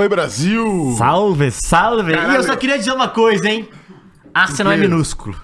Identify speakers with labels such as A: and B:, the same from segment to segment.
A: Oi, Brasil!
B: Salve, salve!
A: Caralho.
B: E eu só queria dizer uma coisa, hein? Arsenal é minúsculo.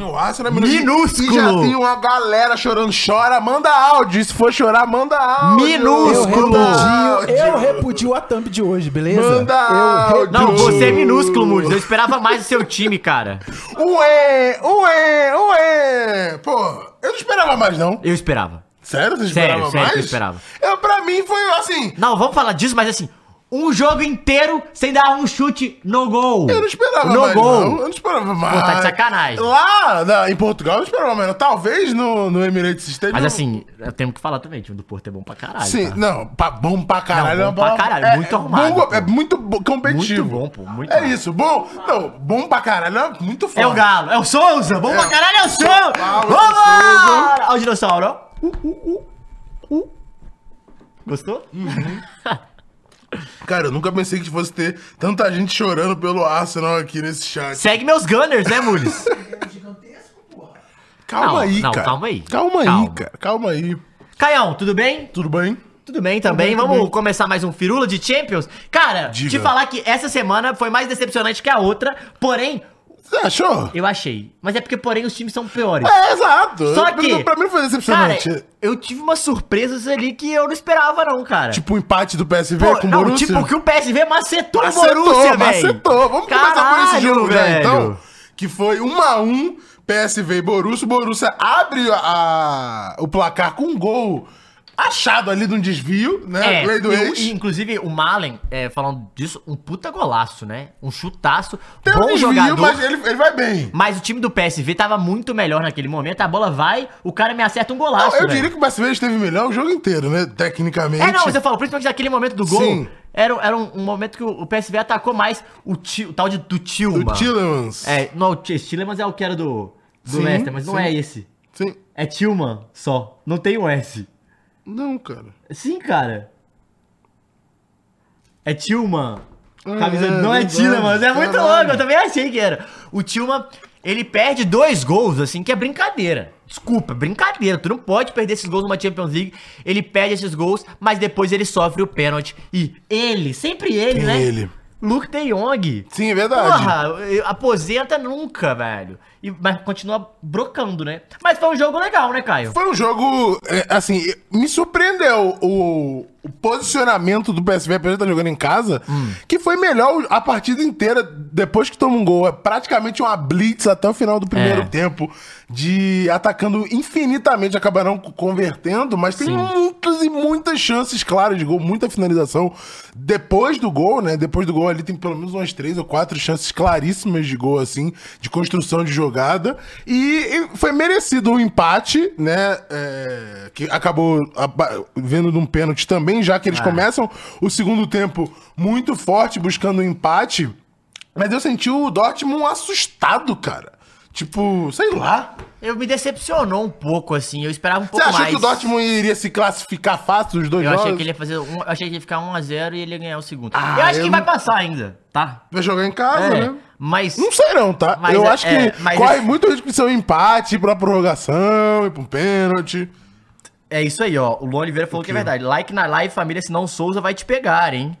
A: O Arsenal é
B: Minúsculo.
A: E já tem uma galera chorando. Chora, manda áudio. Se for chorar, manda áudio.
C: Eu
B: Minúsculo.
C: repudio, eu repudio a thumb de hoje, beleza?
A: Manda
C: eu
A: áudio.
B: Não, você é minúsculo, Mudes. Eu esperava mais do seu time, cara.
A: Ué, ué, ué. Pô, eu não esperava mais, não.
B: Eu esperava.
A: Sério? Você
B: Sério,
A: esperava
B: sério
A: mais?
B: que eu esperava.
A: Eu, pra mim, foi assim...
B: Não, vamos falar disso, mas assim, um jogo inteiro sem dar um chute no gol.
A: Eu não esperava
B: no
A: mais,
B: gol.
A: não. Eu não esperava mais.
B: Pô, tá de sacanagem.
A: Lá na- em Portugal, eu não esperava mais. não. Talvez no, no Emirates Stadium...
B: Mas assim, eu tenho que falar também, o time do Porto é bom pra caralho.
A: Sim,
B: tá?
A: não, pa- bom pra caralho.
B: Não,
A: é
B: bom pra
A: palavra-
B: caralho,
A: é,
B: muito
A: é
B: arrumado,
A: bom- é muito competitivo.
B: Muito bom, pô, muito
A: É
B: bom.
A: isso, bom. Não, bom pra caralho, é muito forte.
B: É o Galo, é o Souza, bom pra caralho, é o Souza! Vamos!
A: Souza.
B: Olha o dinossauro, ó. Uh, uh, uh, uh. Gostou?
A: Cara, eu nunca pensei que fosse ter tanta gente chorando pelo Arsenal aqui nesse chat.
B: Segue meus Gunners, né, Mules?
A: Calma
B: Não,
A: aí,
B: não,
A: cara.
B: calma aí.
A: Calma aí,
B: Calma.
A: cara. Calma aí.
B: Caião, tudo bem?
A: Tudo bem?
B: Tudo bem também.
A: Tudo bem,
B: Vamos
A: tudo bem.
B: começar mais um Firula de Champions? Cara,
A: Diga.
B: te falar que essa semana foi mais decepcionante que a outra, porém,
A: Você achou?
B: eu achei. Mas é porque, porém, os times são piores.
A: É, exato.
B: Só que-
A: Pra mim não foi
B: Cara,
A: decepcionante.
B: eu tive umas surpresas ali que eu não esperava, não, cara.
A: tipo o empate do PSV
B: Pô,
A: com o
B: não,
A: Borussia.
B: tipo que o PSV macetou,
A: Macetou,
B: o Borussia, velho.
A: macetou. Vamos começar por esse jogo já,
B: velho.
A: então. Que foi 1 a 1 PSV e Borussia. O Borussia abre a- a- o placar com um gol achado ali de um desvio, né?
B: É,
A: Lei do ex.
B: e, inclusive o Malen, é, falando disso, um puta golaço, né? Um chutaço,
A: Tem um
B: bom
A: desvio,
B: jogador.
A: mas ele, ele vai bem.
B: Mas o time do PSV tava muito melhor naquele momento. A bola vai, o cara me acerta um
A: Não,
B: golaço.
A: eu
B: velho.
A: diria que o PSV esteve melhor o jogo inteiro, né? Tecnicamente.
B: É, não, mas eu falo, principalmente naquele momento do gol.
A: Sim.
B: Era, era um, um momento que o, PSV atacou mais o, Ti- o tal de, do Tilma.
A: O Tillemans.
B: É, não, o Ti- Tillemans é o que era do, do
A: Sim,
B: Leicester, mas não
A: sim.
B: é esse.
A: Sim.
B: É Tillman só. Não tem o S.
A: Não, cara.
B: Sim, cara. É Tillman. Camisa...
A: É,
B: não é
A: verdade,
B: Tillemans. É muito
A: caralho.
B: louco. Eu também achei que era. O Tillman, ele perde dois gols, assim, que é brincadeira. Desculpa, brincadeira. Tu não pode perder esses gols numa Champions League. Ele perde esses gols, mas depois ele sofre o pênalti. E ele, sempre ele,
A: Quem
B: né?
A: ele?
B: Luke De Jong.
A: Sim, é verdade.
B: Porra, aposenta nunca, velho. E, mas continua brocando, né? Mas foi um jogo legal, né, Caio?
A: Foi um jogo, é, assim, me surpreendeu o, o posicionamento do PSV, apesar de estar jogando em casa,
B: Hum.
A: que foi melhor a partida inteira depois que toma um gol. É praticamente uma blitz até o final do primeiro
B: É.
A: tempo, de atacando infinitamente, acabaram convertendo, mas tem
B: Sim.
A: muitas e muitas chances claras de gol, muita finalização. Depois do gol, né? Depois do gol ali tem pelo menos umas três ou quatro chances claríssimas de gol, assim, de construção de jogada. E, foi merecido o empate, né? é, que acabou vendo num pênalti também, já que eles
B: Ah.
A: começam o segundo tempo muito forte, buscando o empate. Mas eu senti o Dortmund assustado, cara. Tipo, sei lá.
B: Eu me decepcionou um pouco, assim. Eu esperava um
A: Você
B: pouco
A: achou
B: mais.
A: que o Dortmund iria se classificar fácil dos dois
B: Eu
A: jogos?
B: achei que ele ia fazer. Um, eu achei que ia ficar 1x0 e ele ia ganhar o segundo.
A: Ah,
B: eu acho
A: eu
B: que
A: não-
B: vai passar ainda, tá?
A: Vai jogar em casa,
B: É,
A: né?
B: Mas.
A: Não sei não, tá?
B: Mas
A: eu
B: é-
A: acho que
B: é,
A: corre
B: esse-
A: muito risco de ser um empate, pra prorrogação, ir pra um pênalti.
B: É isso aí, ó. O Luan Oliveira falou que é verdade. Like na live, família, senão o Souza vai te pegar, hein?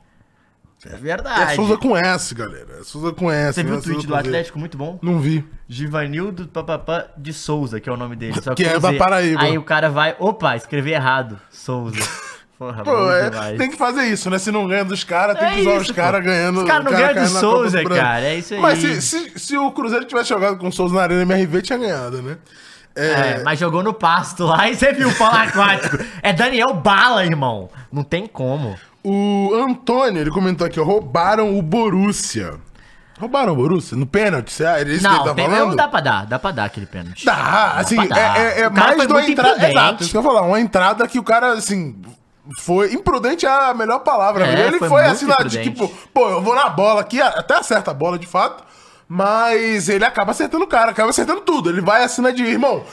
B: É verdade.
A: É Souza com S, galera. É Souza com S.
B: Você viu o tweet
A: Souza
B: do. Atlético? Muito bom.
A: Não vi.
B: Givanildo papapá de Souza, que é o nome dele. Só
A: Que é
B: com
A: da. Paraíba.
B: Aí o cara vai. Opa, escrevi errado. Souza. Porra,
A: Pô, é, tem que fazer isso, né? Se não ganha dos caras, tem
B: É
A: que usar
B: isso,
A: os caras ganhando.
B: Os caras não
A: cara
B: ganham do Souza, cara, é isso aí.
A: Mas se, se, se o Cruzeiro tivesse jogado com o Souza na Arena MRV, tinha ganhado, né?
B: É, mas jogou no pasto lá e você viu o polo aquático. É Daniel Bala, irmão. Não tem como.
A: O Antônio, ele comentou aqui, roubaram o Borussia. Roubaram o Borussia? No pênalti? Você- É isso que ele
B: Não,
A: tá falando?
B: não dá pra dar. Dá pra dar aquele pênalti.
A: Dá, assim,
B: pra dar.
A: é, é- é mais
B: foi
A: de uma
B: muito
A: entrada. Exato, isso que eu ia falar. Uma entrada que o cara, assim, foi. Imprudente é a melhor palavra.
B: É?
A: Ele
B: foi
A: foi, assim, na- tipo, pô, eu vou na bola aqui, até acerta a bola de fato, mas ele acaba acertando o cara, acaba acertando tudo. Ele vai assim, de irmão,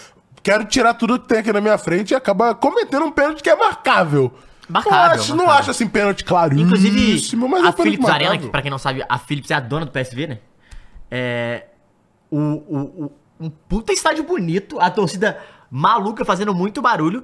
A: quero tirar tudo que tem aqui na minha frente e acaba cometendo um pênalti que é marcável.
B: Marcável,
A: Não acho, não
B: marcável.
A: acho assim, pênalti claríssimo,
B: Inclusive,
A: mas é
B: a
A: pênalti
B: Philips Arena, que pra quem não sabe, a Philips é a dona do PSV, né? É. O, o, o- um puta estádio bonito, a torcida maluca fazendo muito barulho.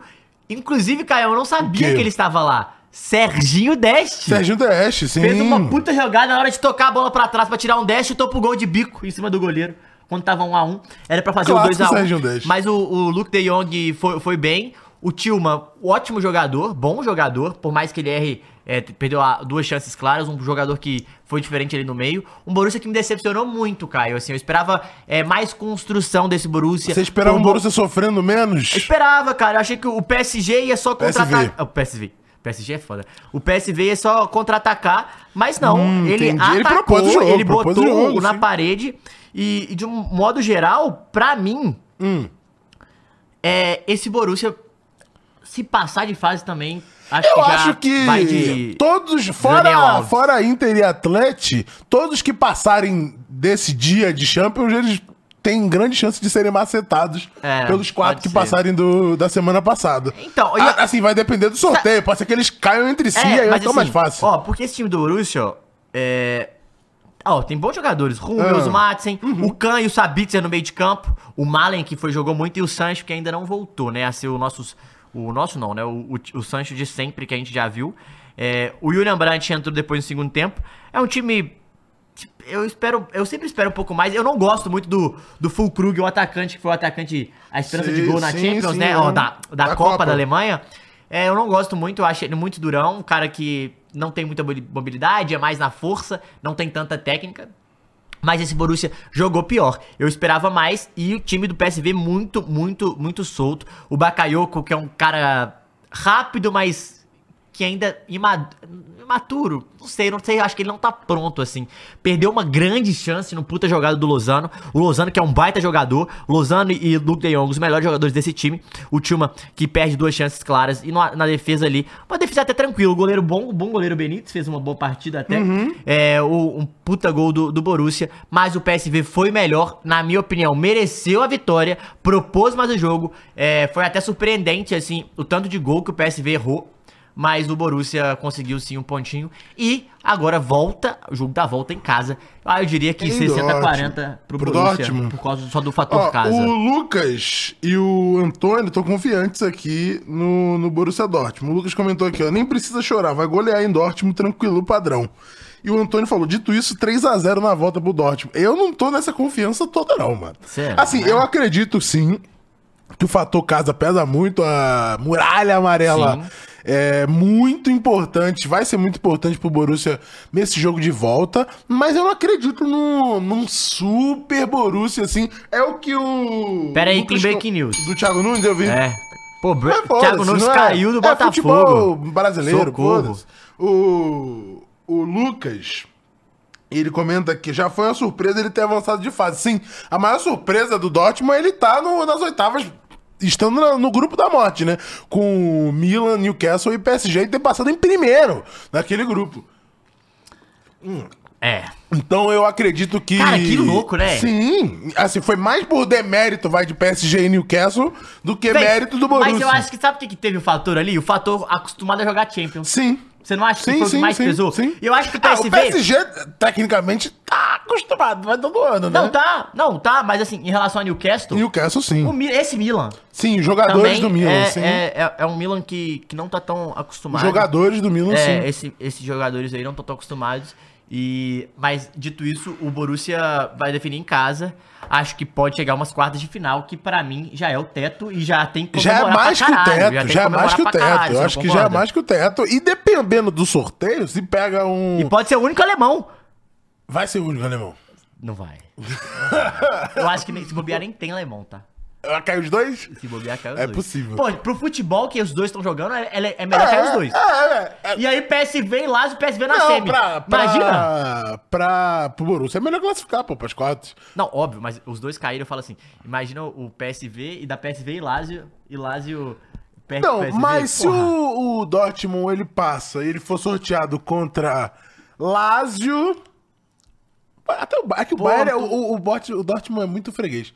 B: Inclusive, Caio, eu não sabia que ele estava lá. Serginho Deste.
A: Serginho Deste, sim.
B: Fez uma puta jogada na hora de tocar a bola pra trás pra tirar um dash e pro gol de bico em cima do goleiro. Quando tava 1 a 1 Era pra fazer
A: Clássico
B: o 2x1.
A: Sérgio Deste.
B: Mas o, o Luke de Jong foi, foi bem. O Tilma, ótimo jogador, bom jogador, por mais que ele erre, é, perdeu a- duas chances claras, um jogador que foi diferente ali no meio. Um Borussia que me decepcionou muito, Caio. Assim, eu esperava é, mais construção desse Borussia.
A: Você esperava
B: bo-
A: Borussia sofrendo menos?
B: eu esperava, cara. Eu achei que o PSG ia só
A: PSV.
B: contra-atacar. Ah, O PSV. PSG é foda. O PSV ia só contra-atacar, mas não.
A: Hum,
B: ele
A: entendi. Ele
B: atacou,
A: propôs o jogo,
B: ele botou
A: o jogo,
B: na
A: sim.
B: parede. E, e de um modo geral, pra mim,
A: Hum.
B: é, esse Borussia, se passar de fase também, acho
A: Eu
B: que
A: acho que todos, fora, fora Inter e Atleti, todos que passarem desse dia de Champions, eles têm grande chance de serem macetados
B: É,
A: pelos quatro que
B: ser.
A: passarem do, da semana passada.
B: Então, e-
A: Ah, assim, vai depender do sorteio. Pode ser que eles caiam entre si, aí vai ficar mais fácil.
B: É, Ó, porque esse time do Borussia, ó, é... Ó, tem bons jogadores. Rummels,
A: Ah.
B: o Madsen,
A: Uhum.
B: o Kahn e o Sabitzer no meio de campo. O Malen, que foi, jogou muito, e o Sancho, que ainda não voltou, né? A ser o nosso... O nosso não, né? O, o, o Sancho de sempre, que a gente já viu. É, o Julian Brandt entrou depois no segundo tempo. É um time... Eu espero, eu sempre espero um pouco mais. Eu não gosto muito do, do Fulkrug, o atacante, que foi o atacante, a esperança de
A: Sim,
B: gol na
A: sim,
B: Champions,
A: sim,
B: né? Ó, da, da,
A: Da
B: Copa,
A: Copa.
B: da Alemanha. É, eu não gosto muito, eu acho ele muito durão, um cara que não tem muita mobili- mobilidade, é mais na força, não tem tanta técnica. Mas esse Borussia jogou pior. Eu esperava mais e o time do PSV muito, muito, muito solto. O Bakayoko, que é um cara rápido, mas que ainda ima- imaturo. Não sei, não sei, acho que ele não tá pronto assim. Perdeu uma grande chance no puta jogada do Lozano. O Lozano que é um baita jogador. Lozano e Luke de Jong, os melhores jogadores desse time. O Tilma que perde duas chances claras e na, na defesa ali, uma defesa até tranquila. O goleiro bom, o bom goleiro Benítez fez uma boa partida até. É, o, um puta gol do, do Borussia, mas o PSV foi melhor, na minha opinião, mereceu a vitória, propôs mais o jogo. É, foi até surpreendente assim o tanto de gol que o PSV errou. Mas o Borussia conseguiu sim um pontinho. E agora volta, o jogo da volta em casa. Ah, eu diria que
A: Em
B: 60-40 pro,
A: Pro
B: Borussia.
A: Dortmund.
B: Por causa só do fator
A: Ó,
B: casa.
A: o Lucas e o Antônio estão confiantes aqui no, no Borussia Dortmund. O Lucas comentou aqui, ó, nem precisa chorar, vai golear em Dortmund, tranquilo, padrão. E o Antônio falou, dito isso, 3 a 0 na volta pro Dortmund. Eu não tô nessa confiança toda não, mano.
B: Sério?
A: Assim, eu acredito sim que o fator casa pesa muito, a muralha amarela
B: Sim.
A: É muito importante, vai ser muito importante pro Borussia nesse jogo de volta, mas eu não acredito num, num super Borussia, assim, é o que o...
B: Pera aí,
A: Lucas
B: tem breaking news.
A: Do Thiago Nunes, eu vi.
B: É. Pô,
A: foda-se,
B: Thiago Nunes
A: é-
B: caiu do
A: é
B: Botafogo.
A: futebol brasileiro. O, o Lucas, ele comenta que já foi uma surpresa ele ter avançado de fase. Sim, a maior surpresa do Dortmund é ele tá no- nas oitavas, estando na- no grupo da morte, né? Com Milan, Newcastle e PSG e ter passado em primeiro naquele grupo.
B: É.
A: Então eu acredito que.
B: Cara, que louco, né?
A: Sim. Assim, foi mais por demérito, vai, de PSG e Newcastle do que
B: Véi,
A: mérito do Borussia.
B: Mas eu acho que sabe o que, que teve o fator ali? O fator acostumado a jogar Champions.
A: Sim.
B: Você não acha que
A: Sim,
B: foi o que mais
A: sim,
B: pesou?
A: sim.
B: Eu acho que o
A: Ah,
B: PSV...
A: o PSG, tecnicamente, tá acostumado, vai todo ano, né?
B: Não, tá, não, tá, mas assim, em relação a Newcastle,
A: Newcastle, sim.
B: o esse Milan
A: Sim, os jogadores do Milan,
B: é,
A: sim.
B: é, é, é um Milan que, que não tá tão
A: Os
B: acostumado.
A: jogadores do Milan,
B: É,
A: sim.
B: esse- esses jogadores aí não estão tão acostumados. E, mas, dito isso, o Borussia vai definir em casa. Acho que pode chegar umas quartas de final, que pra mim já é o teto e já tem que
A: Já é mais que o teto, já é mais que o teto.
B: caralho,
A: Eu acho que já é mais que o teto. E dependendo do sorteio, se pega um.
B: E pode ser o único alemão.
A: Vai ser o único alemão.
B: Não vai. Eu acho que nem, se bobear nem tem alemão, tá?
A: Cair os dois?
B: Se bobear, cai os
A: É
B: dois.
A: possível.
B: Pô, pro futebol que os dois estão jogando, é, é- é melhor cair os dois.
A: É, é, é.
B: E aí PSV e Lazio, PSV na
A: Não,
B: semi.
A: pra, pra,
B: Imagina.
A: Pra, pro Borussia é melhor classificar, pô, pras quartas.
B: Não, óbvio, mas os dois caíram, eu falo assim, imagina o PSV e da PSV e Lazio, e Lazio perde
A: Não,
B: PSV.
A: mas se
B: porra.
A: o, o Dortmund ele passa e ele for sorteado contra Lazio. Até o, é que o. Bayern, é- o, o, o Dortmund é muito freguês.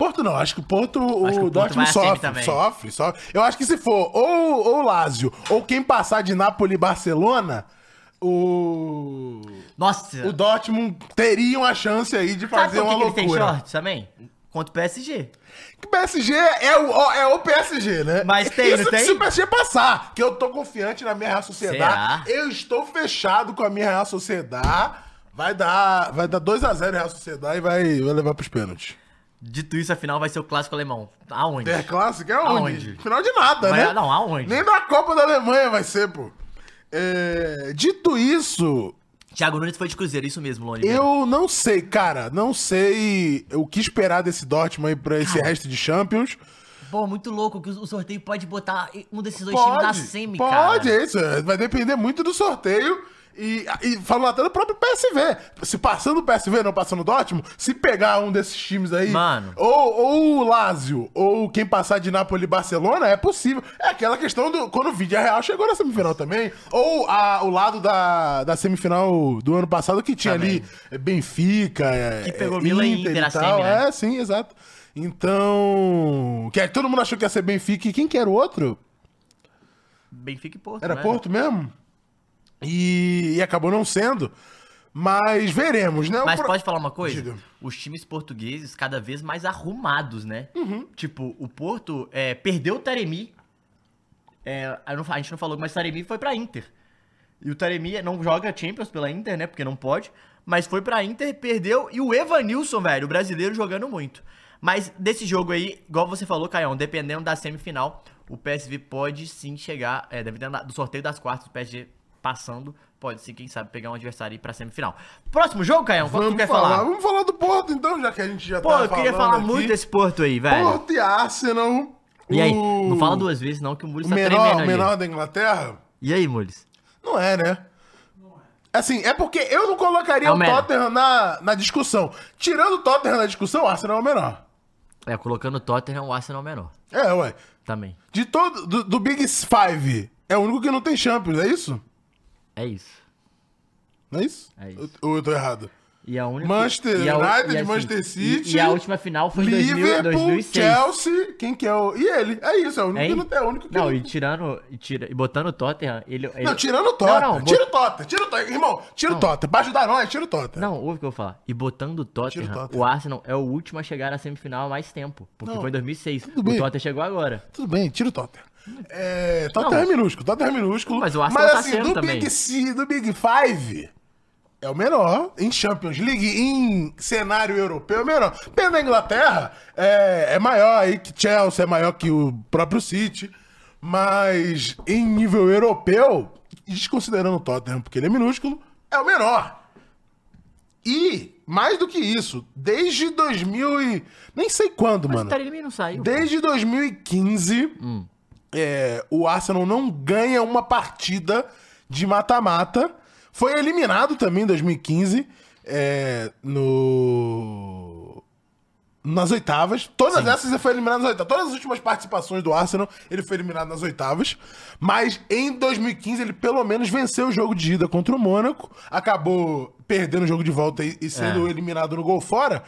A: Porto não, acho que o Porto,
B: Acho
A: o,
B: o
A: Dortmund
B: vai a semi
A: sofre,
B: também.
A: sofre, sofre. Eu acho que se for ou, ou Lazio ou quem passar de Napoli e Barcelona, o,
B: Nossa,
A: o Dortmund teria uma chance aí de
B: sabe
A: fazer
B: que
A: uma
B: que ele tem
A: loucura.
B: shorts também? contra o PSG.
A: Que PSG é o, é o PSG, né?
B: Mas tem,
A: Isso
B: não tem?
A: se o PSG passar, que eu tô confiante na minha Real Sociedade.
B: Será?
A: Eu estou fechado com a minha Real Sociedade. Vai dar, vai dar 2x0 Real Sociedade e vai, vai levar pros pênaltis.
B: Dito isso, a final vai ser o clássico alemão. Aonde?
A: É clássico, é onde?
B: Aonde?
A: Final de nada,
B: Vai-
A: né?
B: não, aonde?
A: Nem na Copa da Alemanha vai ser, pô. É, dito isso,
B: Thiago Nunes foi de Cruzeiro, isso mesmo, Lone.
A: eu não sei, cara. Não sei o que esperar desse Dortmund aí pra esse resto de Champions.
B: Pô, muito louco que o sorteio pode botar um desses dois times na semi, cara.
A: Pode, é isso. Vai depender muito do sorteio. E, e falando até do próprio PSV. Se passando o PSV, não passando o Dortmund, se pegar um desses times aí,
B: Mano.
A: ou, ou o Lazio, ou quem passar de Napoli e Barcelona, é possível. É aquela questão do quando o Vídeo Real chegou na semifinal também. Ou a- o lado da, da semifinal do ano passado que tinha
B: Também.
A: ali é, Benfica, é,
B: Que pegou
A: é,
B: Vila e Inter na
A: tal.
B: semi, né?
A: É, sim, exato. Então. Que, todo mundo achou que ia ser Benfica. E quem que era o outro?
B: Benfica e Porto,
A: Era
B: né?
A: Porto mesmo? E, e acabou não sendo. Mas veremos, né? O
B: Mas
A: pro-
B: pode falar uma coisa?
A: Diga.
B: Os times portugueses cada vez mais arrumados, né?
A: Uhum.
B: Tipo, o Porto é, perdeu o Taremi. É, eu não fa- a gente não falou, mas o Taremi foi pra Inter. E o Taremi não joga Champions pela Inter, né? Porque não pode. Mas foi pra Inter, perdeu. E o Evanilson, velho, o brasileiro jogando muito. Mas desse jogo aí, igual você falou, Caião, dependendo da semifinal, o PSV pode sim chegar. É, dependendo da- do sorteio das quartas, o PSG passando, pode sim, quem sabe, pegar um adversário e ir pra semifinal. Próximo jogo, Caião, qual que tu
A: Vamos
B: quer
A: falar,
B: falar?
A: Vamos falar do Porto, então, já que a gente já
B: Pô,
A: tá
B: eu queria falar
A: aqui.
B: muito desse Porto aí, velho.
A: Porto e Arsenal.
B: E aí,
A: o-
B: não fala duas vezes não, que o Mules
A: O
B: tá
A: menor,
B: tremendo
A: o
B: ali.
A: menor da Inglaterra?
B: E aí, Mules?
A: Não é, né? Assim, é porque eu não colocaria
B: É o
A: o. Tottenham na, na discussão. Tirando o Tottenham da discussão, o Arsenal é o menor.
B: É, colocando o Tottenham, o Arsenal menor.
A: É, ué.
B: Também.
A: De todo, do, do Big Five, é o único que não tem Champions, é isso?
B: É isso.
A: Não é isso?
B: É isso.
A: Ou eu tô errado?
B: E a única...
A: Manchester
B: e a
A: United,
B: e assim,
A: Manchester
B: e-
A: City,
B: E, a última final foi em 2000,
A: Liverpool,
B: 2006.
A: Chelsea, quem que é o... E ele, é isso, é o único
B: Hein?
A: que não tem, é o único que
B: Não,
A: não
B: e tirando, e, tira, e botando o Tottenham, ele... ele...
A: Não, tirando o Tottenham.
B: Não, não,
A: tira
B: bot-
A: o Tottenham, tira o Tottenham. Irmão, tira o Tottenham. Pra ajudar nós, tira o Tottenham.
B: Não, ouve o que eu vou falar. E botando o Tottenham,
A: o Tottenham.
B: o Arsenal é o último a chegar na semifinal há mais tempo. Porque
A: Não,
B: foi em 2006. O
A: bem.
B: Tottenham chegou agora.
A: Tudo bem, tira o Tottenham. É,
B: Não.
A: é minúsculo, Tottenham é minúsculo.
B: Mas o Arsenal
A: mas,
B: tá
A: assim, do
B: também.
A: Big, C, do Big Five, é o menor. Em Champions League, em cenário europeu, é o menor. Pena da Inglaterra, é, é maior aí que Chelsea, é maior que o próprio City. Mas em nível europeu, desconsiderando o Tottenham, porque ele é minúsculo, é o menor. E, mais do que isso, desde 2000 e... Nem sei quando,
B: Mas
A: mano.
B: o Taremi não saiu.
A: Desde 2015,
B: Hum.
A: É, o Arsenal não ganha uma partida de mata-mata. Foi eliminado também em 2015 é, no nas oitavas. Todas essas ele foi eliminado nas oitavas. Todas as últimas participações do Arsenal, ele foi eliminado nas oitavas. Mas em 2015 ele pelo menos venceu o jogo de ida contra o Mônaco. Acabou perdendo o jogo de volta e, e sendo
B: É.
A: eliminado no gol fora.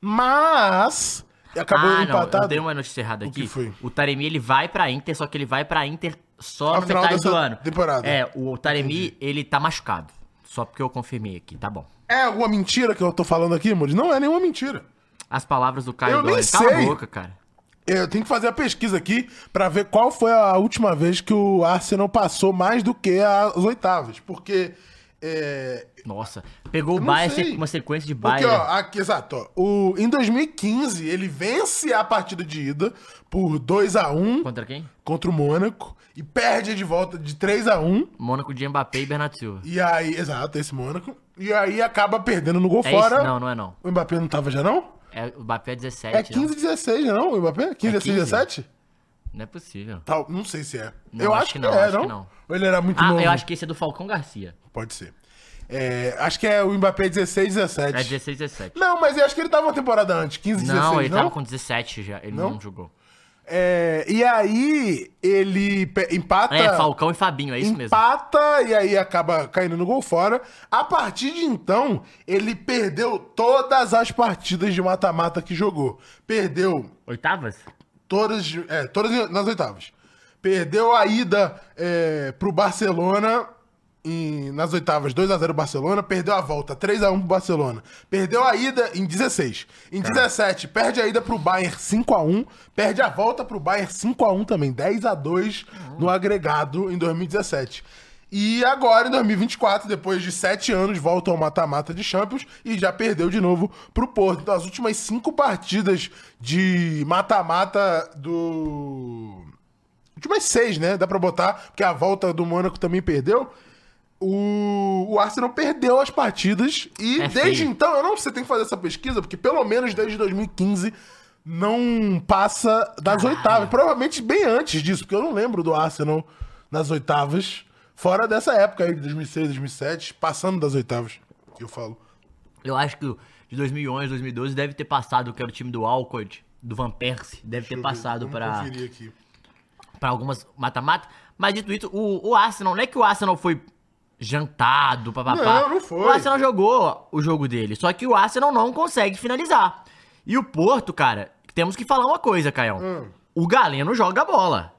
A: Mas acabou
B: ah, não,
A: empatado.
B: eu dei uma notícia errada
A: O
B: aqui.
A: que foi?
B: O Taremi, ele vai pra Inter, só que ele vai pra Inter só
A: Ao
B: no
A: final
B: metade do ano.
A: temporada.
B: É, o Taremi, ele tá machucado. Só porque eu confirmei aqui, tá bom.
A: É alguma mentira que eu tô falando aqui, Mudes? Não é nenhuma mentira.
B: As palavras do Caio
A: Eu nem
B: Dória. Cala
A: sei.
B: a boca, cara.
A: Eu tenho que fazer a pesquisa aqui pra ver qual foi a última vez que o Arsenal passou mais do que as oitavas. Porque. É,
B: Nossa, pegou o Bayern
A: sei.
B: uma sequência de
A: porque,
B: Bayern.
A: ó, aqui, exato. ó, o, em 2015, ele vence a partida de ida por 2x1
B: Contra quem?
A: contra o Mônaco e perde de volta de 3x1.
B: Mônaco de Mbappé e Bernardo Silva.
A: E aí, exato, esse Mônaco. E aí acaba perdendo no gol
B: É
A: fora.
B: isso? Não, não é não.
A: O Mbappé não tava já, não?
B: É, o Mbappé é 17.
A: É 15 16, não? O Mbappé? 15
B: É
A: 16,
B: 15?
A: 17?
B: Não é possível.
A: Tal, não sei se é.
B: Não,
A: eu
B: acho que, não,
A: é,
B: acho
A: não?
B: que não.
A: Ou ele era muito
B: Ah,
A: novo?
B: eu acho que esse é do Falcão Garcia.
A: Pode ser. É, acho que é o Mbappé 16, 17.
B: É 16, 17.
A: Não, mas eu acho que ele tava uma temporada antes, 15, 16,
B: Não,
A: não?
B: ele tava com 17 já. Ele não,
A: Não?
B: jogou.
A: É, e aí, ele empata...
B: É, Falcão e Fabinho, é isso mesmo.
A: empata e aí acaba caindo no gol fora. A partir de então, ele perdeu todas as partidas de mata-mata que jogou. Perdeu
B: Oitavas?
A: todas, é, todas nas oitavas. Perdeu a ida é, pro Barcelona em- nas oitavas 2x0 Barcelona, perdeu a volta 3x1 pro Barcelona. Perdeu a ida em 16. Em 17, perde a ida pro Bayern 5x1, perde a volta pro Bayern 5x1 também, 10x2 no agregado em 2017. E agora, em 2024, depois de sete anos, volta ao mata-mata de Champions e já perdeu de novo pro Porto. Então, as últimas cinco partidas de mata-mata do últimas seis, né? Dá pra botar, porque a volta do Mônaco também perdeu. O, o Arsenal perdeu as partidas e
B: É
A: desde
B: feio.
A: então, eu não sei se você tem que fazer essa pesquisa, porque pelo menos desde 2015 não passa das oitavas. Provavelmente bem antes disso, porque eu não lembro do Arsenal nas oitavas, fora dessa época aí de 2006, 2007, passando das oitavas, que eu falo.
B: Eu acho que de 2011, 2012 deve ter passado, que era o time do Alcord, do Van Persie, deve ter passado
A: aqui.
B: pra algumas mata-mata. Mas dito isso, o, o Arsenal, não é que o Arsenal foi jantado, papapá.
A: Não, não foi.
B: O Arsenal jogou o jogo dele, só que o Arsenal não consegue finalizar. E o Porto, cara, temos que falar uma coisa, Caião.
A: Hum.
B: O Galeno joga bola.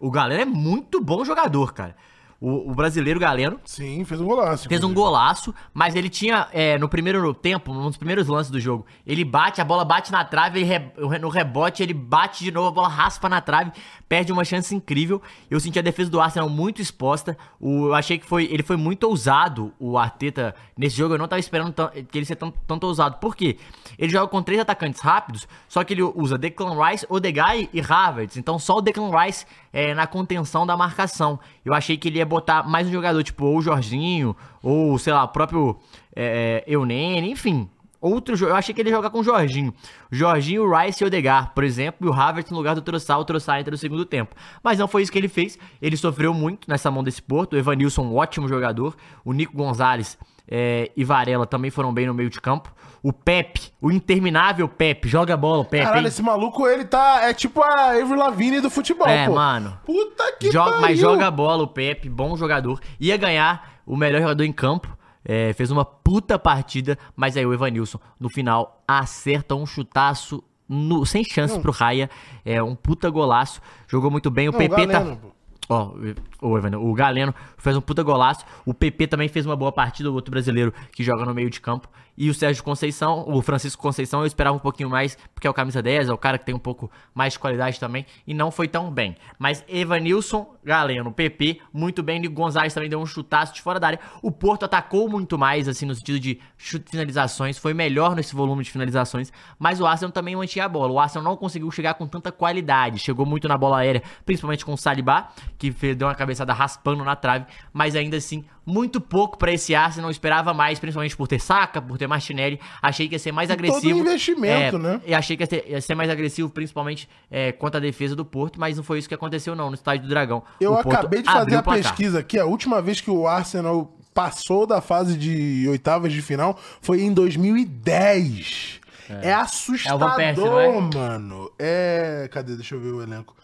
B: O Galeno é muito bom jogador, cara. O, o brasileiro Galeno
A: Sim, fez um golaço.
B: Fez um golaço, mas ele tinha, é, no primeiro tempo, um dos primeiros lances do jogo, ele bate, a bola bate na trave, re- no rebote ele bate de novo, a bola raspa na trave, perde uma chance incrível. Eu senti a defesa do Arsenal muito exposta. O, eu achei que foi, ele foi muito ousado, o Arteta, nesse jogo. Eu não tava esperando tan- que ele seja tão, tanto ousado. Por quê? Ele joga com três atacantes rápidos, só que ele usa Declan Rice, Odegaard e Havertz. Então só o Declan Rice é, na contenção da marcação. Eu achei que ele ia botar mais um jogador, tipo, ou o Jorginho, ou, sei lá, o próprio é, Eunene, enfim. Outro Eu achei que ele ia jogar com o Jorginho. Jorginho, Rice e Odegaard, por exemplo, e o Havertz no lugar do Trossard, o Trossard entra no segundo tempo. Mas não foi isso que ele fez. Ele sofreu muito nessa mão desse Porto. O Evanilson, um ótimo jogador. O Nico Gonzalez é, e Varela também foram bem no meio de campo. O Pepe, o interminável Pepe, joga bola, o Pepe.
A: Caralho,
B: hein?
A: esse maluco, ele tá. É tipo a Avery Lavigne do futebol,
B: É,
A: pô.
B: mano.
A: Puta que
B: Joga-
A: pariu.
B: mas joga bola, o Pepe, bom jogador. Ia ganhar o melhor jogador em campo. é, fez uma puta partida, mas aí o Evanilson, no final, acerta um chutaço no- sem chance pro Raia. É um puta golaço. Jogou muito bem. O
A: Não,
B: PP
A: Galeno,
B: tá.
A: pô.
B: Ó, o, Evan- o Galeno fez um puta golaço. O PP também fez uma boa partida, o outro brasileiro que joga no meio de campo. E o Sérgio Conceição, o Francisco Conceição, eu esperava um pouquinho mais, porque é o camisa 10, é o cara que tem um pouco mais de qualidade também, e não foi tão bem. Mas Evanilson, Galeno, PP, muito bem. Nico Gonzalez também deu um chutaço de fora da área. O Porto atacou muito mais, assim, no sentido de finalizações, foi melhor nesse volume de finalizações, mas o Arsenal também mantinha a bola. O Arsenal não conseguiu chegar com tanta qualidade, chegou muito na bola aérea, principalmente com o Saliba, que deu uma cabeçada raspando na trave, mas ainda assim, muito pouco pra esse Arsenal, esperava mais, principalmente por ter Saka, por ter Martinelli, achei que ia ser mais
A: E todo
B: agressivo.
A: investimento,
B: É,
A: né?
B: E achei que ia ser, ia ser mais agressivo, principalmente é, contra a defesa do Porto, mas não foi isso que aconteceu não, no estádio do Dragão.
A: Eu
B: O
A: acabei de fazer a pesquisa aqui. A última vez que o Arsenal passou da fase de oitavas de final foi em 2010. É, assustador,
B: Van Persie, não é?
A: mano. É. Cadê? Deixa eu ver o elenco.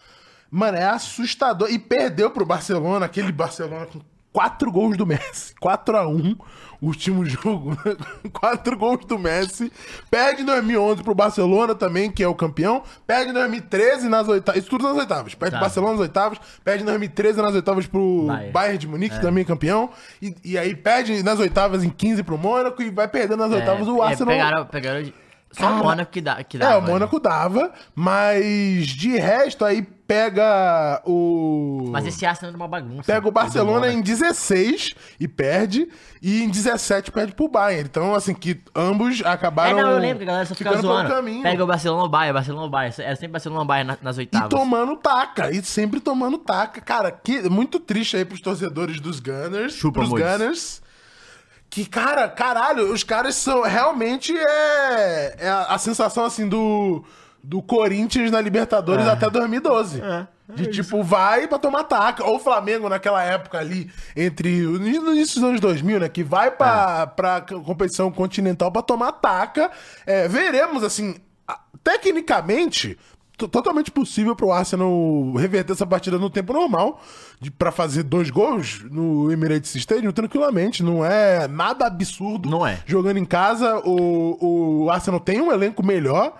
A: Mano, é assustador. E perdeu pro Barcelona, aquele Barcelona com quatro gols do Messi. 4 a 1 o último jogo. quatro gols do Messi. Perde em 2011 pro Barcelona também, que é o campeão. Perde em 2013 nas oitavas. Isso tudo nas oitavas. Perde
B: Tá.
A: Barcelona nas oitavas. Perde em 2013 nas oitavas pro
B: Bayern.
A: Bayern, de Munique, também campeão. E, e aí perde nas oitavas em 15 pro Mônaco e vai perdendo nas oitavas o
B: É,
A: Arsenal.
B: pegaram, pegaram só
A: Cara,
B: o Mônaco que dá. Que
A: É,
B: dava,
A: o Mônaco dava, mas de resto aí pega o.
B: Mas esse Arsenal é uma bagunça.
A: Pega o Barcelona em 16 e perde, e em 17 perde pro Bayern. Então, assim, que ambos
B: É,
A: acabaram.
B: não, eu lembro que a galera só ficava
A: ficando pelo
B: zoando.
A: caminho.
B: Pega o Barcelona ou Bayern, Barcelona ou Bayern. Era sempre Barcelona ou Bayern na- nas
A: E
B: oitavas.
A: tomando taca, e sempre tomando taca. Cara, que muito triste aí pros torcedores dos Gunners.
B: Chupa,
A: pros. Gunners. Que, cara, caralho, os caras são. Realmente é. É a, a sensação, assim, do. Do Corinthians na Libertadores até 2012. de tipo, vai pra tomar taca. Ou o Flamengo naquela época ali, entre. No início dos anos 2000, né? Que vai pra, pra competição continental pra tomar taca. É, veremos, assim. Tecnicamente, totalmente possível pro Arsenal reverter essa partida no tempo normal, de, pra fazer dois gols no Emirates Stadium tranquilamente. Não é nada absurdo.
B: Não é.
A: Jogando em casa, o, o Arsenal tem um elenco melhor.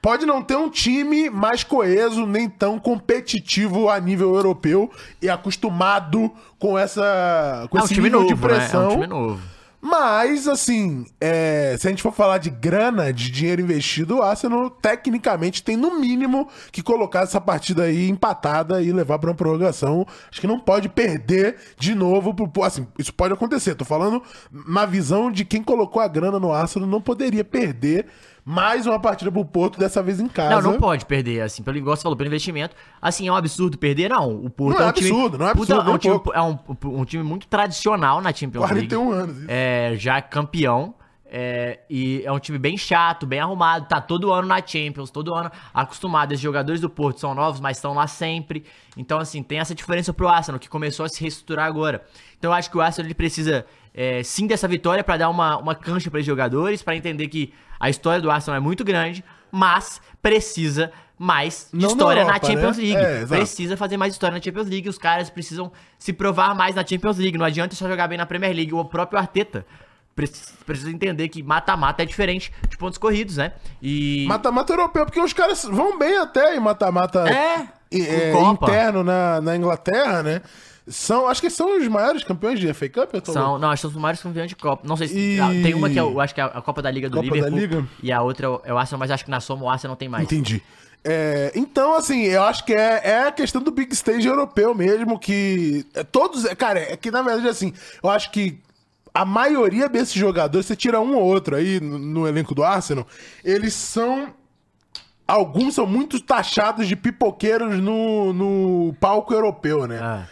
A: pode não ter um time mais coeso, nem tão competitivo a nível europeu e acostumado com essa com
B: É um
A: esse
B: time
A: nível
B: novo,
A: de
B: né? É
A: pressão.
B: um time novo.
A: Mas, assim, é, se a gente for falar de grana, de dinheiro investido, o Arsenal, tecnicamente, tem no mínimo que colocar essa partida aí empatada e levar pra uma prorrogação. Acho que não pode perder de novo. Pro, assim, isso pode acontecer. Tô falando na visão de quem colocou a grana no Arsenal, não poderia perder mais uma partida pro Porto, dessa vez em casa.
B: Não, não pode perder, assim, pelo igual você falou, pelo investimento. Assim, é um absurdo perder, não. O Porto
A: Não é
B: um time-
A: absurdo, não é
B: Puta,
A: absurdo,
B: é um, time,
A: um pouco.
B: é um, um time muito tradicional na Champions League.
A: 41 anos. isso.
B: É, já campeão. é, e é um time bem chato, bem arrumado. Tá todo ano na Champions, todo ano acostumado. Esses jogadores do Porto são novos, mas estão lá sempre. Então, assim, tem essa diferença pro Arsenal, que começou a se reestruturar agora. Então, eu acho que o Arsenal ele precisa é, sim dessa vitória pra dar uma, uma cancha para os jogadores, pra entender que a história do Arsenal é muito grande, mas precisa mais de
A: Não na
B: história
A: Europa,
B: na Champions
A: né?
B: League.
A: É,
B: precisa fazer mais história na Champions League. Os caras precisam se provar mais na Champions League. Não adianta só jogar bem na Premier League. O próprio Arteta precisa, entender que mata-mata é diferente de pontos corridos, né? E.
A: Mata-mata europeu, porque os caras vão bem até em mata-mata
B: É,
A: é, interno na, na Inglaterra, né? São, acho que são os maiores campeões de FA Cup, eu tô
B: São, não, acho que são os maiores campeões de Copa. Não sei se.
A: E-
B: ah, Tem uma que é, eu acho que é a Copa da Liga do
A: Copa da
B: Liverpool.
A: Liga?
B: E a outra é o- é o Arsenal, mas acho que na soma o Arsenal não tem mais.
A: Entendi. É, então, assim, eu acho que é, é a questão do big stage europeu mesmo, que é, todos, é, cara, é que na verdade, assim, eu acho que a maioria desses jogadores, você tira um ou outro aí no, no elenco do Arsenal, eles são, alguns são muito taxados de pipoqueiros no, no palco europeu, né?
B: Ah.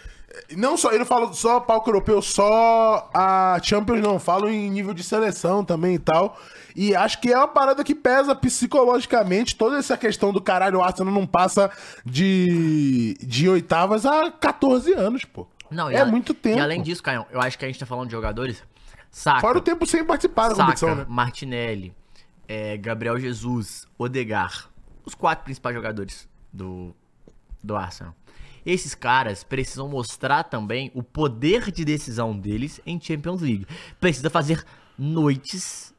A: Não só, eu não falo só palco europeu, só a Champions, não. Falo em nível de seleção também e tal. E acho que é uma parada que pesa psicologicamente toda essa questão do caralho, o Arsenal não passa de, de oitavas há 14 anos, pô.
B: Não,
A: é
B: a-
A: muito tempo.
B: E além disso, Caio, eu acho que a gente tá falando de jogadores. Saca.
A: Fora o tempo sem participar da competição, né?
B: Martinelli, é, Gabriel Jesus, Odegar, os quatro principais jogadores do, do Arsenal. Esses caras precisam mostrar também o poder de decisão deles em Champions League. Precisa fazer noites,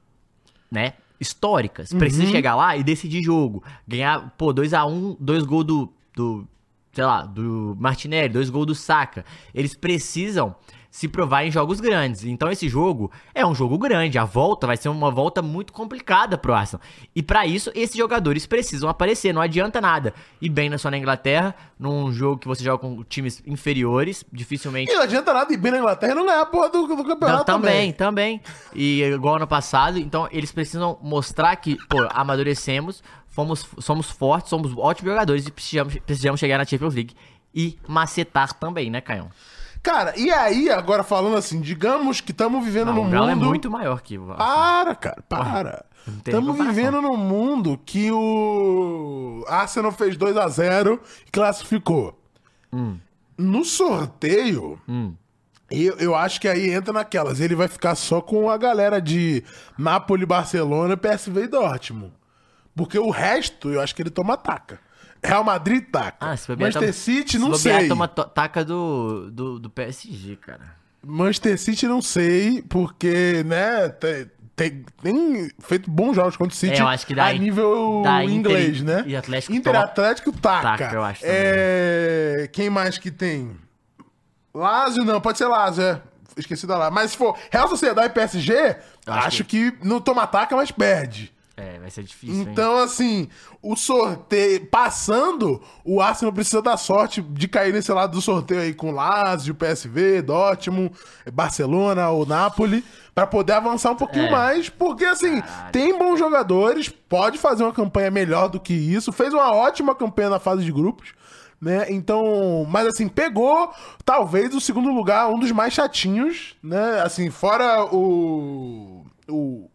B: né, históricas. Precisa
A: Uhum.
B: chegar lá e decidir jogo. Ganhar, pô, 2x1, dois gols do, do, sei lá, do Martinelli, dois gols do Saka. Eles precisam se provar em jogos grandes. Então esse jogo é um jogo grande. A volta vai ser uma volta muito complicada pro Arsenal. E pra isso esses jogadores precisam aparecer. Não adianta nada ir bem na só na Inglaterra, num jogo que você joga com times inferiores, dificilmente
A: E não adianta nada ir bem na Inglaterra e não ganhar a porra do, do
B: não,
A: campeonato
B: também, também. E igual ano passado, então eles precisam mostrar que, pô, amadurecemos, fomos, somos fortes, somos ótimos jogadores e precisamos, precisamos chegar na Champions League e macetar também, né, Caião?
A: Cara, e aí, agora falando assim, digamos que estamos vivendo
B: Não,
A: num
B: o Galo
A: mundo...
B: é muito maior que o
A: Para, cara, para. Estamos vivendo num mundo que o Arsenal fez 2 a 0 e classificou.
B: Hum.
A: No sorteio, eu, eu acho que aí entra naquelas. Ele vai ficar só com a galera de Napoli, Barcelona, PSV e Dortmund. Porque o resto, eu acho que ele toma taca. Real Madrid taca.
B: Ah, se bobear,
A: Manchester City,
B: se
A: não
B: bobear,
A: sei.
B: toma to- taca do, do, do PSG, cara.
A: Manchester City não sei, porque, né, tem, tem, tem feito bons jogos contra o City
B: É, eu acho que dá
A: a
B: in-
A: nível
B: dá Inter
A: inglês,
B: e-
A: né?
B: e Atlético
A: Inter
B: toma-
A: Atlético taca.
B: taca, eu acho
A: É, Quem mais que tem? Lazio não, pode ser Lazio, é. Esqueci da lá. Mas se for Real Sociedade e PSG, acho,
B: acho
A: que... não toma taca, mas perde.
B: É, vai ser difícil, hein?
A: Então, assim, o sorteio. Passando, o Arsenal precisa dar sorte de cair nesse lado do sorteio aí com Lazio, PSV, Dortmund, Barcelona ou Napoli, pra poder avançar um pouquinho
B: É.
A: mais, porque, assim, tem bons jogadores, pode fazer uma campanha melhor do que isso, fez uma ótima campanha na fase de grupos. Né? Então, mas assim, pegou talvez o segundo lugar, um dos mais chatinhos, né? Assim, fora o. o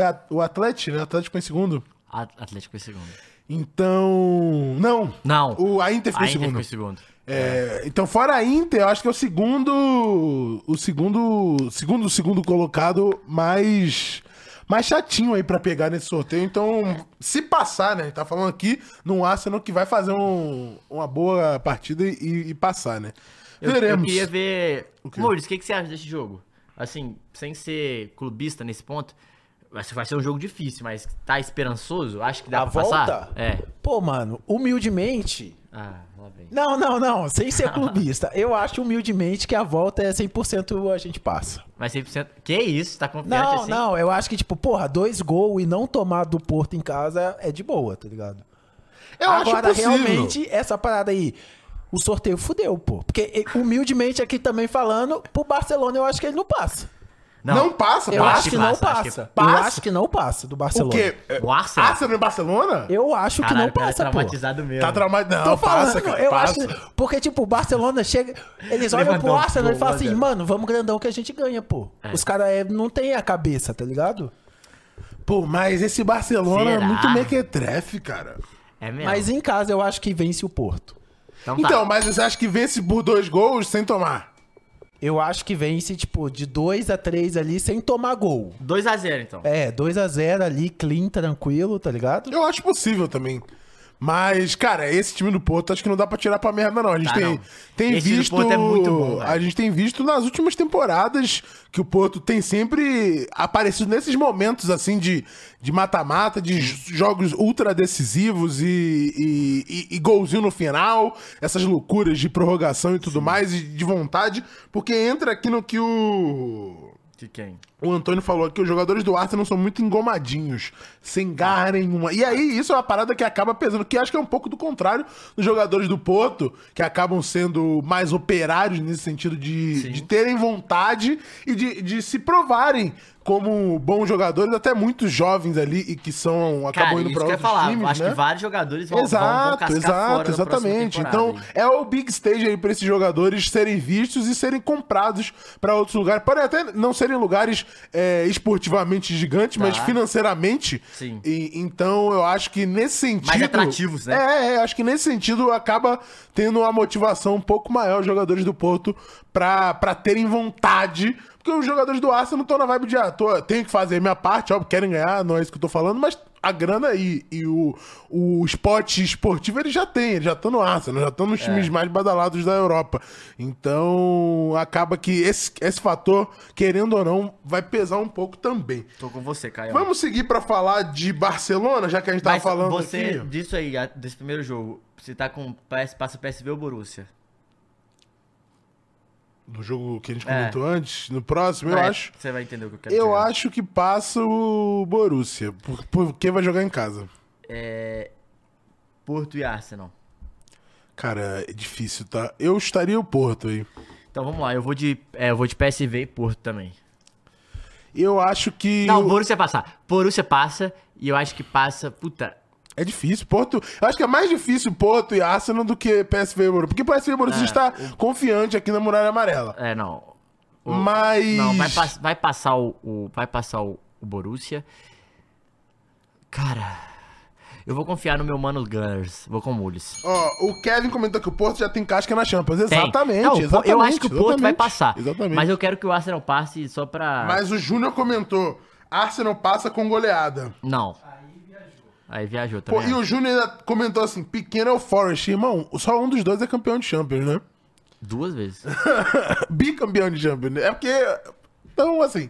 A: foi a- o Atlético, né? O Atlético foi em segundo.
B: A- Atlético em segundo.
A: Então. Não.
B: Não.
A: O, a Inter ficou em
B: Inter
A: segundo.
B: ficou segundo.
A: É, então, fora a Inter, eu acho que é o segundo. O segundo. Segundo, o segundo colocado mais. Mais chatinho aí pra pegar nesse sorteio. Então, se passar, né? A gente tá falando aqui num Arsenal que vai fazer um- uma boa partida e, e passar, né?
B: Eu, eu
A: Veremos.
B: queria ver. Maurício, o que, que você acha desse jogo? Assim, sem ser clubista nesse ponto, Vai ser, vai ser um jogo difícil, mas tá esperançoso? Acho que dá
C: A
B: pra passar?
C: volta?
B: É.
C: Pô, mano, humildemente.
B: Ah, lá vem.
C: Não, não, não, sem ser clubista. Eu acho humildemente que a volta é 100% a gente passa.
B: Mas 100%. Que isso? Tá confiante
C: Não,
B: assim?
C: não, eu acho que, tipo, porra, dois gols e não tomar do Porto em casa é de boa, tá ligado?
A: Eu acho
C: Agora,
A: possível.
C: realmente, essa parada aí, o sorteio fudeu, pô. Porque, humildemente aqui também falando, pro Barcelona eu acho que ele não passa.
A: Não, passa,
C: Eu
A: passa.
C: acho que não
B: passa, acho que
C: passa. Eu acho que não passa do
A: O
C: Barcelona.
A: quê?
B: O Arsenal?
A: Arsenal em Barcelona?
C: Eu acho que
B: Caralho,
C: não
B: o cara é
C: passa, pô.
B: traumatizado mesmo.
A: Tá traumatizado.
C: Tô
A: Não,
C: falando,
A: passa, cara.
C: eu
A: passa.
C: acho que, porque tipo, o Barcelona chega, eles olham pro Arsenal e falam assim, mano, vamos grandão que a gente ganha, pô.
B: É.
C: Os caras é, não tem a cabeça, tá ligado?
A: Pô, mas esse Barcelona
B: Será?
A: é muito mequetrefe, cara.
B: É mesmo.
C: Mas em casa eu acho que vence o Porto.
B: Então, tá.
A: Então, mas você acha que vence por dois gols sem tomar?
C: Eu acho que vence, tipo, de 2 a 3 ali sem tomar gol.
B: 2x0, então.
C: É, 2 a 0 ali, clean, tranquilo, tá ligado?
A: Eu acho possível também. Mas, cara, esse time do Porto acho que não dá pra tirar pra merda, não. A gente
B: Tá,
A: tem,
B: não.
A: tem
B: Esse time do
A: visto.
B: Porto é muito bom, velho.
A: a gente tem visto nas últimas temporadas que o Porto tem sempre aparecido nesses momentos assim de de mata-mata, de jogos ultra decisivos e, e, e- e golzinho no final, essas loucuras de prorrogação e tudo mais, e de vontade, porque entra aqui no que o.
B: De quem?
A: O Antônio falou que os jogadores do Arsenal são muito engomadinhos, sem garra nenhuma. E aí, isso é uma parada que acaba pesando, que acho que é um pouco do contrário dos jogadores do Porto, que acabam sendo mais operários nesse sentido de, de terem vontade e de, de se provarem como bons jogadores, até muitos jovens ali e que são acabam
B: Cara,
A: indo
B: ia
A: outros
B: falar.
A: times,
B: acho
A: né?
B: que vários jogadores vão, vão, vão
A: Exato, exato, exatamente. Então,
B: hein?
A: é o big stage aí pra esses jogadores serem vistos e serem comprados pra outros lugares. Podem até não serem lugares é, esportivamente gigantes, mas
B: Tá.
A: financeiramente.
B: Sim.
A: E, então, eu acho que nesse sentido.
B: Mais atrativos, né?
A: É, é, acho que nesse sentido acaba tendo uma motivação um pouco maior os jogadores do Porto pra, pra terem vontade. Porque os jogadores do Arsenal não estão na vibe de, ah, tô, tenho que fazer minha parte, óbvio, querem ganhar, não é isso que eu tô falando, mas a grana e, e o, o esporte esportivo eles já têm, eles já estão no Arsenal, já estão nos times mais badalados da Europa. Então, acaba que esse, esse fator, querendo ou não, vai pesar um pouco também.
B: Tô com você, Caio.
A: Vamos seguir pra falar de Barcelona, já que a gente tava
B: Mas
A: falando
B: você,
A: aqui.
B: disso aí, desse primeiro jogo, você tá com PS, passa PSV ou Borussia?
A: No jogo que a gente
B: É.
A: comentou antes, no próximo, eu
B: É,
A: acho.
B: Você vai entender o que eu quero
A: Eu
B: dizer.
A: acho que passa o Borussia, por- porque vai jogar em casa.
B: É... Porto e Arsenal.
A: Cara, é difícil, tá? Eu estaria o Porto aí.
B: Então vamos lá, eu vou de, é, eu vou de PSV e Porto também.
A: Eu acho que.
B: Não,
A: o-
B: Borussia passar. Borussia passa e eu acho que passa. Puta.
A: É difícil. Porto. Eu acho que é mais difícil Porto e Arsenal do que PSV e Borussia. Porque PSV e Borussia
B: É,
A: está confiante aqui na Muralha Amarela.
B: É, não. O-
A: Mas.
B: Não, vai, pass- vai passar o, o- Vai passar o, o Borussia. Cara. Eu vou confiar no meu mano Gunners. Vou com o Mules.
A: Ó, o Kevin comentou que o Porto já tem casca na Champions. Exatamente,
B: Não,
A: exatamente.
B: Eu acho que o Porto vai passar.
A: Exatamente.
B: Mas eu quero que o Arsenal passe só pra.
A: Mas o Júnior comentou: Arsenal passa com goleada.
B: Não. Aí viajou
A: Pô,
B: também.
A: e o Júnior comentou assim: pequeno é o Forest. Irmão, só um dos dois é campeão de Champions, né?
B: Duas vezes.
A: Bicampeão de Champions. né? É porque. Então, assim.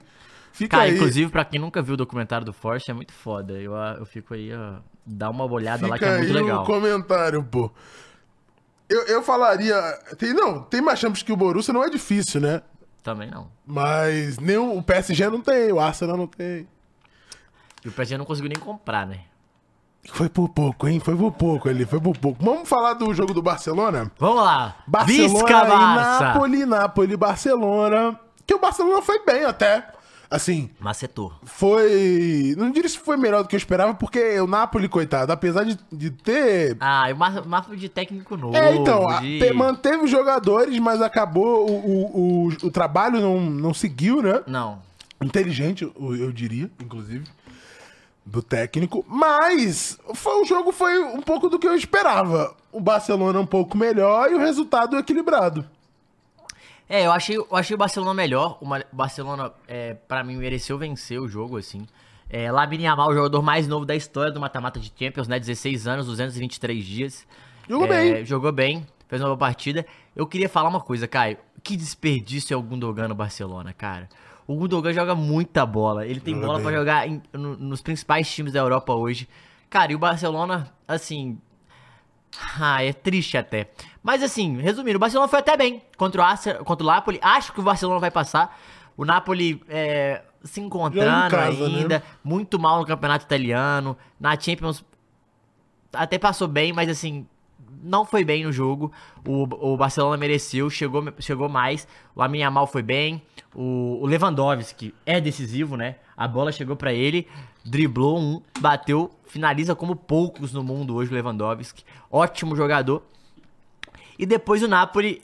A: Fica
B: Cara,
A: aí.
B: inclusive, pra quem nunca viu o documentário do Forte, é muito foda. Eu, eu fico aí, ó. Dá uma olhada lá que
A: Fica
B: é muito legal.
A: comentário, pô. Eu, eu falaria. Tem, não, tem mais Champions que o Borussia, não é difícil, né?
B: Também não.
A: Mas nem o, o PSG não tem, o Arsenal não tem.
B: E o PSG não conseguiu nem comprar, né?
A: Foi por pouco, hein? Foi por pouco ali, foi por pouco. Vamos falar do jogo do Barcelona?
B: Vamos lá.
A: Barcelona
B: Visca Barça.
A: Napoli, Napoli, Barcelona. Que o Barcelona foi bem até. Assim,
B: Macetou.
A: foi. Não diria se foi melhor do que eu esperava, porque o Napoli, coitado, apesar de, de ter.
B: Ah, o Mafra de técnico novo.
A: É, então, a-
B: de...
A: te- manteve os jogadores, mas acabou. O, o, o, o trabalho não, não seguiu, né?
B: Não.
A: Inteligente, eu, eu diria, inclusive. Do técnico. Mas foi, o jogo foi um pouco do que eu esperava. O Barcelona um pouco melhor e o resultado equilibrado.
B: É, eu achei, eu achei o Barcelona melhor. O Barcelona, é, pra mim, mereceu vencer o jogo, assim. É, Lamine Yamal, o jogador mais novo da história do mata-mata de Champions, né? 16 anos, 223 dias.
A: Jogou
B: É,
A: bem.
B: Jogou bem, fez uma boa partida. Eu queria falar uma coisa, Caio. Que desperdício é o Gundogan no Barcelona, cara. O Gundogan joga muita bola. Ele tem
A: Joga
B: bola pra jogar em- no- nos principais times da Europa hoje. Cara, e o Barcelona, assim. Ah, é triste até. Mas assim, resumindo, o Barcelona foi até bem contra o, Arsenal, contra o Napoli. Acho que o Barcelona vai passar. O Napoli é, se encontrando
A: casa, né?
B: ainda. Muito mal no campeonato italiano. Na Champions até passou bem, mas assim, não foi bem no jogo. O, o Barcelona mereceu, chegou, chegou mais. O Lamin Yamal foi bem. O, o Lewandowski é decisivo, né? A bola chegou pra ele, driblou um, bateu, finaliza como poucos no mundo hoje o Lewandowski. Ótimo jogador. E depois o Napoli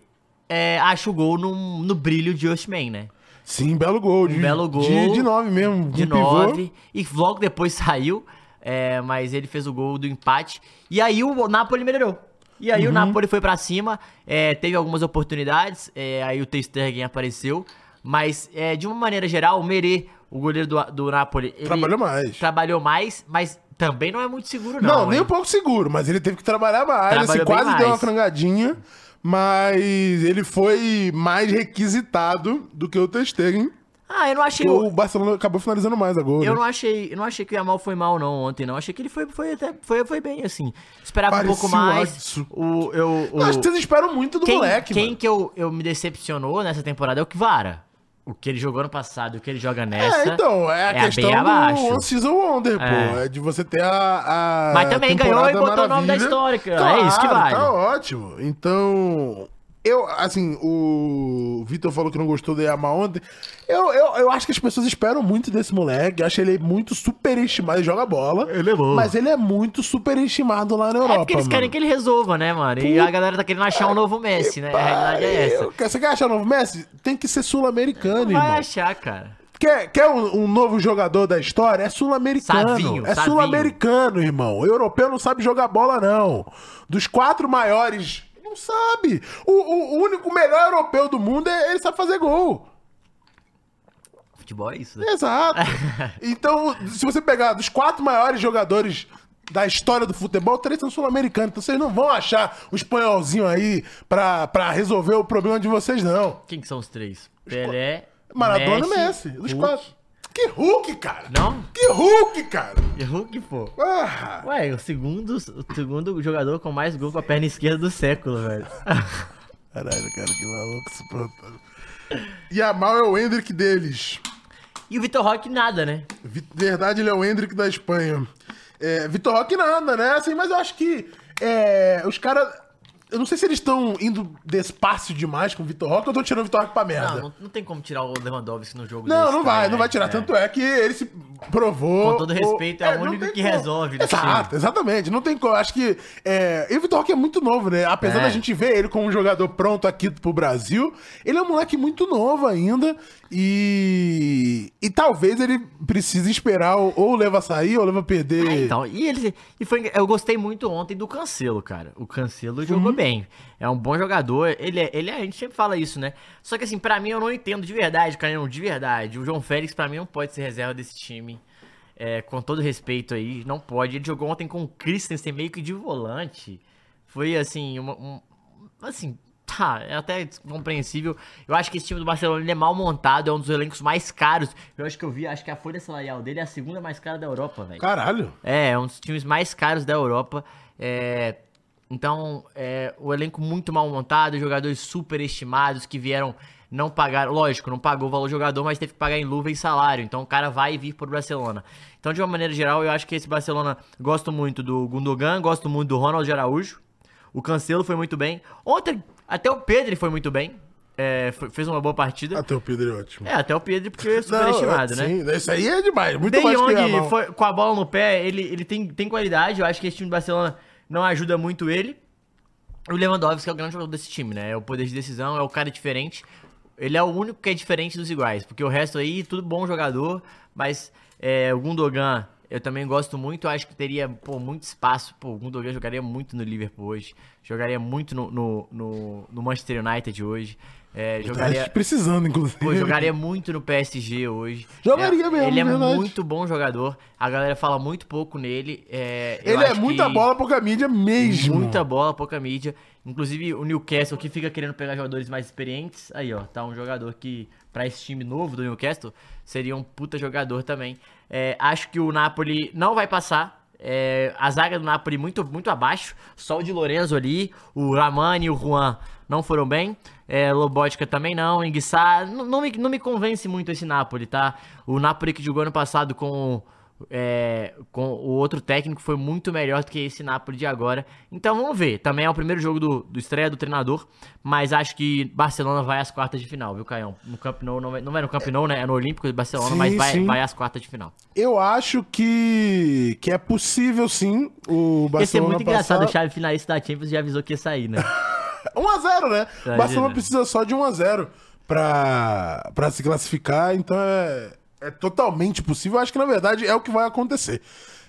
B: é, acha o gol no, no brilho de Osimhen, né?
A: Sim, belo gol. De,
B: belo gol.
A: De, de nove mesmo.
B: de
A: um.
B: 9 e logo depois saiu, é, mas ele fez o gol do empate e aí o Napoli melhorou. E aí o Napoli foi pra cima, é, teve algumas oportunidades, é, aí o Ter Stegen apareceu, mas é, de uma maneira geral, o Merê, o goleiro do, do Napoli, ele
A: Trabalhou mais.
B: trabalhou mais, mas também não é muito seguro
A: Não,
B: não.
A: nem
B: hein?
A: um pouco seguro, mas ele teve que trabalhar mais.
B: Trabalhou
A: assim, quase deu uma
B: mais.
A: frangadinha, mas ele foi mais requisitado do que o Ter Stegen.
B: Ah, eu não achei...
A: O Barcelona acabou finalizando mais a gol.
B: Eu
A: né?
B: não achei, eu não achei que o Yamal foi mal não ontem, não. Achei que ele foi, foi até foi, foi bem assim. Esperava um
A: Parecia
B: pouco
A: o
B: mais. O eu, o,
A: Acho que vocês esperam muito do
B: quem,
A: moleque,
B: quem
A: mano.
B: que eu, eu me decepcionou nessa temporada é o Kvara. O que ele jogou ano passado e o que ele joga nessa.
A: É, então, é a
B: é
A: questão
B: bem abaixo.
A: do One-Season Wonder, pô.
B: É.
A: É de você ter a, a
B: Mas também ganhou e botou o nome da história, cara. É isso que vale.
A: Tá ótimo. Então, eu, assim, o Vitor falou que não gostou do Yamal ontem. Eu, eu, eu acho que as pessoas esperam muito desse moleque. Eu acho ele muito superestimado. Ele joga bola.
B: Ele é bom.
A: Mas ele é muito superestimado lá na Europa.
B: É porque eles querem
A: mano.
B: que ele resolva, né, mano? E a galera tá querendo achar um novo Messi, né? A realidade é essa.
A: Eu- Você quer achar o novo Messi? Tem que ser sul-americano,
B: Não vai
A: irmão.
B: achar, cara.
A: Quer, quer um, um novo jogador da história? É sul-americano. É sul-americano, irmão. O europeu não sabe jogar bola, não. Dos quatro maiores, não sabe. O, o- o único melhor europeu do mundo é ele sabe fazer gol.
B: Futebol é isso, né?
A: Exato. então, se você pegar dos quatro maiores jogadores da história do futebol, três são sul-americanos. Então vocês não vão achar o espanholzinho aí pra, pra resolver o problema de vocês, não.
B: Quem que são os três? Pelé,
A: Maradona e Messi. Dos
B: Hulk.
A: quatro. Que Hulk, cara.
B: Não?
A: Que Hulk, cara.
B: E Hulk, pô.
A: Ah.
B: Ué, o segundo, o segundo jogador com mais gol com a perna esquerda do século, velho.
A: Caralho, cara, que maluco esse plantão. E a mal é o Hendrick deles.
B: E o Vitor Roque nada, né?
A: Verdade, ele é o Hendrick da Espanha. É, Vitor Roque nada, né? Assim, mas eu acho que é, os caras. Eu não sei se eles estão indo despacio demais com o Vitor Roque ou estão tirando o Vitor Roque pra merda.
B: Não, não, não tem como tirar o Lewandowski no jogo
A: Não,
B: desse
A: não vai,
B: também,
A: não vai tirar.
B: É.
A: Tanto é que ele se provou.
B: Com todo respeito, é o
A: não
B: único que
A: como.
B: resolve
A: Exato,
B: time.
A: exatamente. Não tem como. Acho que. É... E o Vitor Roque é muito novo, né? Apesar
B: É.
A: da gente ver ele como um jogador pronto aqui pro Brasil, ele é um moleque muito novo ainda. E. E talvez ele precise esperar ou, ou leva a sair ou leva a perder.
B: É, então, e ele e foi, eu gostei muito ontem do Cancelo, cara. O Cancelo jogou bem. É um bom jogador. Ele é, ele é- a gente sempre fala isso, né? Só que assim, pra mim eu não entendo de verdade, Canhão, de verdade. O João Félix pra mim não pode ser reserva desse time. É, com todo respeito aí, não pode. Ele jogou ontem com o Christensen meio que de volante. Foi assim, uma, um, assim, tá, é até compreensível. Eu acho que esse time do Barcelona é mal montado, é um dos elencos mais caros. Eu acho que eu vi, acho que a folha salarial dele é a segunda mais cara da Europa, velho.
A: Caralho.
B: É, é um dos times mais caros da Europa. É, então, é, o elenco muito mal montado, jogadores super estimados que vieram, não pagaram, lógico, não pagou o valor do jogador, mas teve que pagar em luva e salário. Então o cara vai vir pro Barcelona. Então, de uma maneira geral, eu acho que esse Barcelona gosto muito do Gundogan, gosto muito do Ronald Araújo. O Cancelo foi muito bem. Ontem, até o Pedro foi muito bem. É, fez uma boa partida.
A: Até o Pedro é ótimo.
B: É, até o Pedro, porque é superestimado, né?
A: Sim, isso aí é demais. Muito
B: De
A: mais que
B: foi- com a bola no pé, ele, ele tem, tem qualidade. Eu acho que esse time do Barcelona não ajuda muito ele. O Lewandowski é o grande jogador desse time, né? É o poder de decisão, é o cara diferente. Ele é o único que é diferente dos iguais, porque o resto aí, tudo bom jogador, mas é, o Gundogan eu também gosto muito. Acho que teria pô, muito espaço. Pô, o Gundogan jogaria muito no Liverpool hoje, jogaria muito no, no, no, no Manchester United hoje. É,
A: Tá
B: jogaria,
A: precisando, inclusive.
B: pô, jogaria muito no PSG hoje.
A: Jogaria
B: É,
A: mesmo,
B: Ele é
A: verdade.
B: muito bom jogador. A galera fala muito pouco nele. é,
A: Ele é muita bola, pouca mídia mesmo.
B: Muita bola, pouca mídia. Inclusive o Newcastle que fica querendo pegar jogadores mais experientes. Aí, ó, tá um jogador que, pra esse time novo do Newcastle, seria um puta jogador também. É, acho que o Napoli não vai passar. É, a zaga do Napoli muito, muito abaixo. Só o de Lorenzo ali. O Ramani e o Juan não foram bem. É, Lobotka também não. Enguissá. Não, não, me, não me convence muito esse Napoli, tá? O Napoli que jogou ano passado com é, com o outro técnico foi muito melhor do que esse Napoli de agora. Então vamos ver. Também é o primeiro jogo do, do estreia do treinador, mas acho que Barcelona vai às quartas de final, viu, Caião? No Camp Nou, não, não é no Camp Nou, né? É no Olímpico de Barcelona,
A: Sim,
B: mas vai,
A: sim.
B: vai às quartas de final.
A: Eu acho que, que é possível, sim, o Barcelona
B: Ia ser muito engraçado,
A: passar...
B: o Chave finalista da Champions já avisou que ia sair, né?
A: 1x0, né?
B: Imagina.
A: Barcelona precisa só de 1x0 pra, pra se classificar, então é, é totalmente possível. Eu acho que, na verdade, é o que vai acontecer.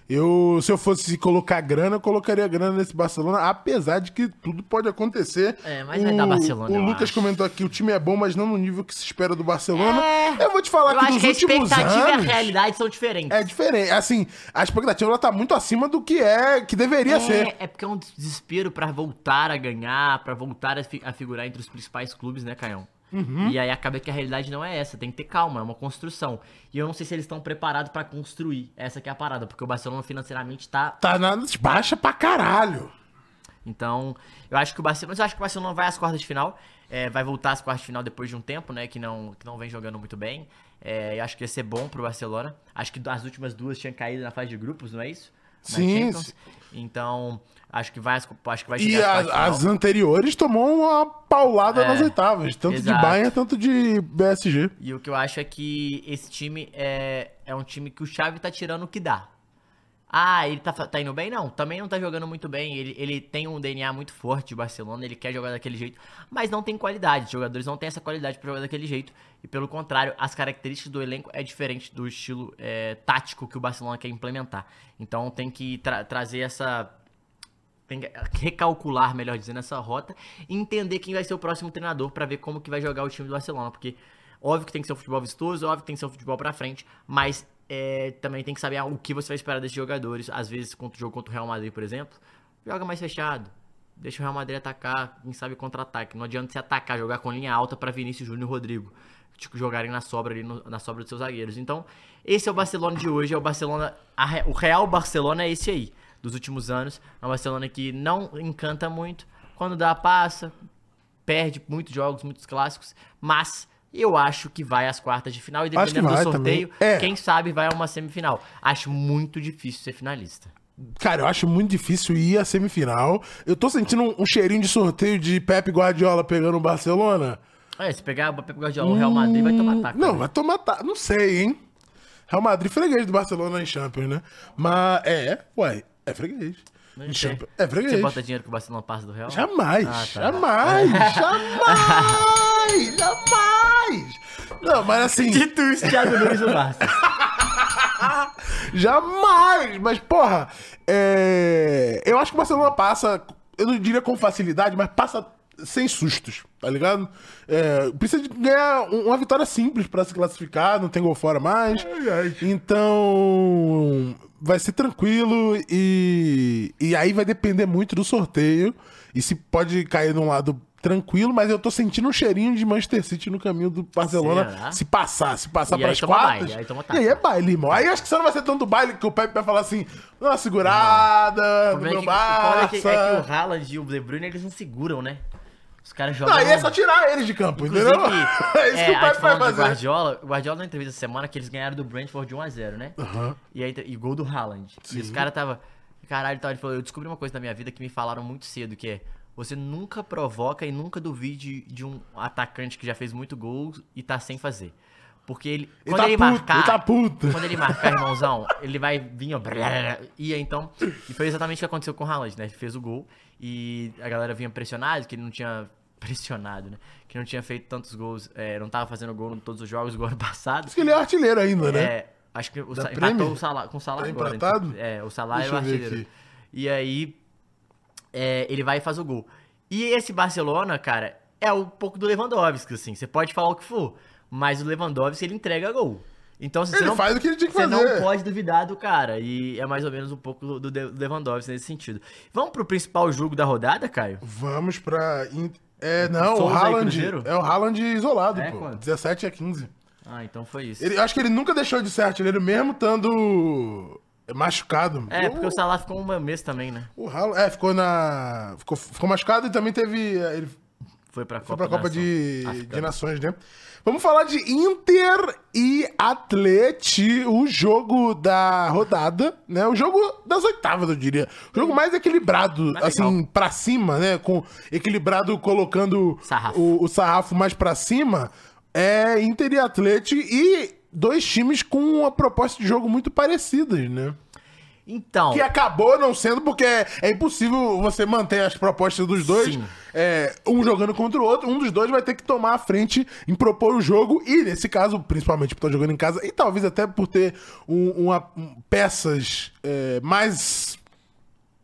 A: Eu, se eu fosse colocar grana, eu colocaria grana nesse Barcelona, apesar de que tudo pode acontecer.
B: É, mas vai dar Barcelona,
A: O Lucas
B: acho.
A: comentou aqui, o time é bom, mas não no nível que se espera do Barcelona.
B: É,
A: eu vou te falar
B: Eu
A: que
B: acho
A: nos
B: que a
A: últimos
B: expectativa
A: anos...
B: e a realidade são diferentes.
A: É diferente. Assim, a expectativa ela tá muito acima do que é, que deveria ser.
B: É, é porque é um desespero pra voltar a ganhar, pra voltar a, fi- a figurar entre os principais clubes, né, Caião?
A: Uhum.
B: E aí acaba que a realidade não é essa, tem que ter calma, é uma construção. E eu não sei se eles estão preparados pra construir, essa que é a parada, porque o Barcelona financeiramente tá.
A: Tá na baixa pra caralho.
B: Então, eu acho que o Barcelona, mas eu acho que o Barcelona vai às quartas de final, é, vai voltar às quartas de final depois de um tempo, né, que não, que não vem jogando muito bem. É, eu acho que ia ser bom pro Barcelona. Acho que as últimas duas tinham caído na fase de grupos, não é isso? Na
A: Sim,
B: Champions.
A: sim.
B: Então, acho que vai, acho que vai
A: E
B: chegar
A: a-
B: de final.
A: as anteriores tomou uma paulada
B: É,
A: nas oitavas, tanto
B: exato.
A: de Bayern tanto de BSG.
B: E o que eu acho é que esse time é, é um time que o Xavi tá tirando o que dá. Ah, ele tá, tá indo bem? Não, também não tá jogando muito bem. Ele, ele tem um DNA muito forte de Barcelona, ele quer jogar daquele jeito, mas não tem qualidade. Os jogadores não têm essa qualidade pra jogar daquele jeito. E pelo contrário, as características do elenco é diferente do estilo é, tático que o Barcelona quer implementar. Então tem que tra- trazer essa tem que recalcular, melhor dizendo, essa rota e entender quem vai ser o próximo treinador pra ver como que vai jogar o time do Barcelona, porque óbvio que tem que ser um futebol vistoso, óbvio que tem que ser um futebol pra frente, mas é, também tem que saber o que você vai esperar desses jogadores. Às vezes, contra o jogo contra o Real Madrid, por exemplo, joga mais fechado. Deixa o Real Madrid atacar, quem sabe contra-ataque. Não adianta você atacar, jogar com linha alta pra Vinícius Júnior e Rodrigo. Tipo, jogarem na sobra ali, no- na sobra dos seus zagueiros. Então, esse é o Barcelona de hoje, é o Barcelona. a o real Barcelona é esse aí, dos últimos anos. É um Barcelona que não encanta muito. Quando dá, passa. Perde muitos jogos, muitos clássicos. Mas eu acho que vai às quartas de final. E dependendo do sorteio.
A: É.
B: quem sabe vai a uma semifinal. Acho muito difícil ser finalista.
A: Cara, eu acho muito difícil ir à semifinal. Eu tô sentindo um, um cheirinho de sorteio de Pepe Guardiola pegando o Barcelona.
B: É, se pegar o Pepe Guardiola no Real Madrid, vai tomar ataque.
A: Não,
B: né?
A: vai tomar. ta- Não sei, hein? Real Madrid freguês do Barcelona em Champions, né? Mas é, ué, é freguês. Champions, é freguês.
B: Você bota dinheiro que o Barcelona passa do Real?
A: Jamais,
B: Ah, tá.
A: jamais, jamais, jamais. Não, mas assim,
B: Dito isso, Thiago Nunes no Barça.
A: jamais. Mas, porra, é... eu acho que o Barcelona passa, eu não diria com facilidade, mas passa sem sustos, tá ligado? É, precisa de ganhar um- uma vitória simples pra se classificar, não tem gol fora mais. Então, vai ser tranquilo e, e aí vai depender muito do sorteio. E se pode cair num lado tranquilo, mas eu tô sentindo um cheirinho de Manchester City no caminho do Barcelona.
B: Será?
A: Se passar, se passar
B: E
A: para
B: aí
A: as
B: toma
A: quartas.
B: baile, aí
A: e aí é baile, irmão. Aí acho que só não vai ser tanto baile que o Pepe vai falar assim, dá uma segurada
B: O
A: no
B: problema
A: meu
B: é que, o foda é que, é que
A: Barça.
B: o Haaland e o De Bruyne, eles não seguram, né? Os caras jogam...
A: Não, aí é só tirar eles de campo,
B: Inclusive,
A: entendeu? é isso
B: é,
A: que o
B: aí
A: Pepe vai fazer.
B: Guardiola, o Guardiola na entrevista essa semana que eles ganharam do Brentford de 1x0, né? E, aí, e gol do Haaland. E os caras tava... Caralho, tal, ele falou, eu descobri uma coisa na minha vida que me falaram muito cedo, que é... Você nunca provoca e nunca duvide de um atacante que já fez muito gol e tá sem fazer. Porque ele...
A: Ele
B: quando
A: tá
B: ele
A: puto,
B: marcar...
A: ele tá puto.
B: Quando ele marcar, irmãozão, ele vai vir, ó. E então. E foi exatamente o que aconteceu com o Haaland, né? Ele fez o gol e a galera vinha pressionada, que ele não tinha. Pressionado, né? Que não tinha feito tantos gols, é, não tava fazendo gol em todos os jogos do ano passado.
A: Diz que ele é artilheiro ainda, né?
B: É, acho que o Sa- empatou o Salah, com o Salah
A: Tá
B: agora.
A: empatado?
B: então, É, o Salah
A: Deixa
B: é o artilheiro. E aí, é, ele vai e faz o gol. E esse Barcelona, cara, é um pouco do Lewandowski, assim. Você pode falar o que for, mas o Lewandowski, ele entrega gol. Então, assim,
A: Ele
B: você não,
A: faz o que ele tinha que
B: você não pode duvidar do cara. E é mais ou menos um pouco do do Lewandowski nesse sentido. Vamos pro principal jogo da rodada, Caio?
A: Vamos pra. É, não, o
B: Souza e
A: Haaland. É o Haaland isolado,
B: É,
A: pô.
B: quanto?
A: 17 a 15.
B: Ah, então foi isso.
A: Ele, acho que ele nunca deixou de ser artilheiro, mesmo estando machucado.
B: É, porque o Salah ficou um mês também, né?
A: o Haaland. É, ficou na. Ficou, ficou machucado e também teve. é, Ele
B: Foi pra
A: foi
B: Copa,
A: pra Copa de,
B: Africana.
A: de Nações, né? Vamos falar de Inter e Atleti, o jogo da rodada, né? O jogo das oitavas, eu diria. O jogo mais equilibrado,
B: Mais
A: assim,
B: legal.
A: pra cima, né? Com equilibrado colocando
B: Sarrafo.
A: O, o sarrafo mais pra cima. É Inter e Atleti e dois times com uma proposta de jogo muito parecidas, né?
B: Então,
A: Que acabou não sendo porque é impossível você manter as propostas dos dois, é, um jogando contra o outro. Um dos dois vai ter que tomar a frente em propor o jogo. E nesse caso, principalmente por estar jogando em casa, e talvez até por ter um- uma, um- peças é, mais.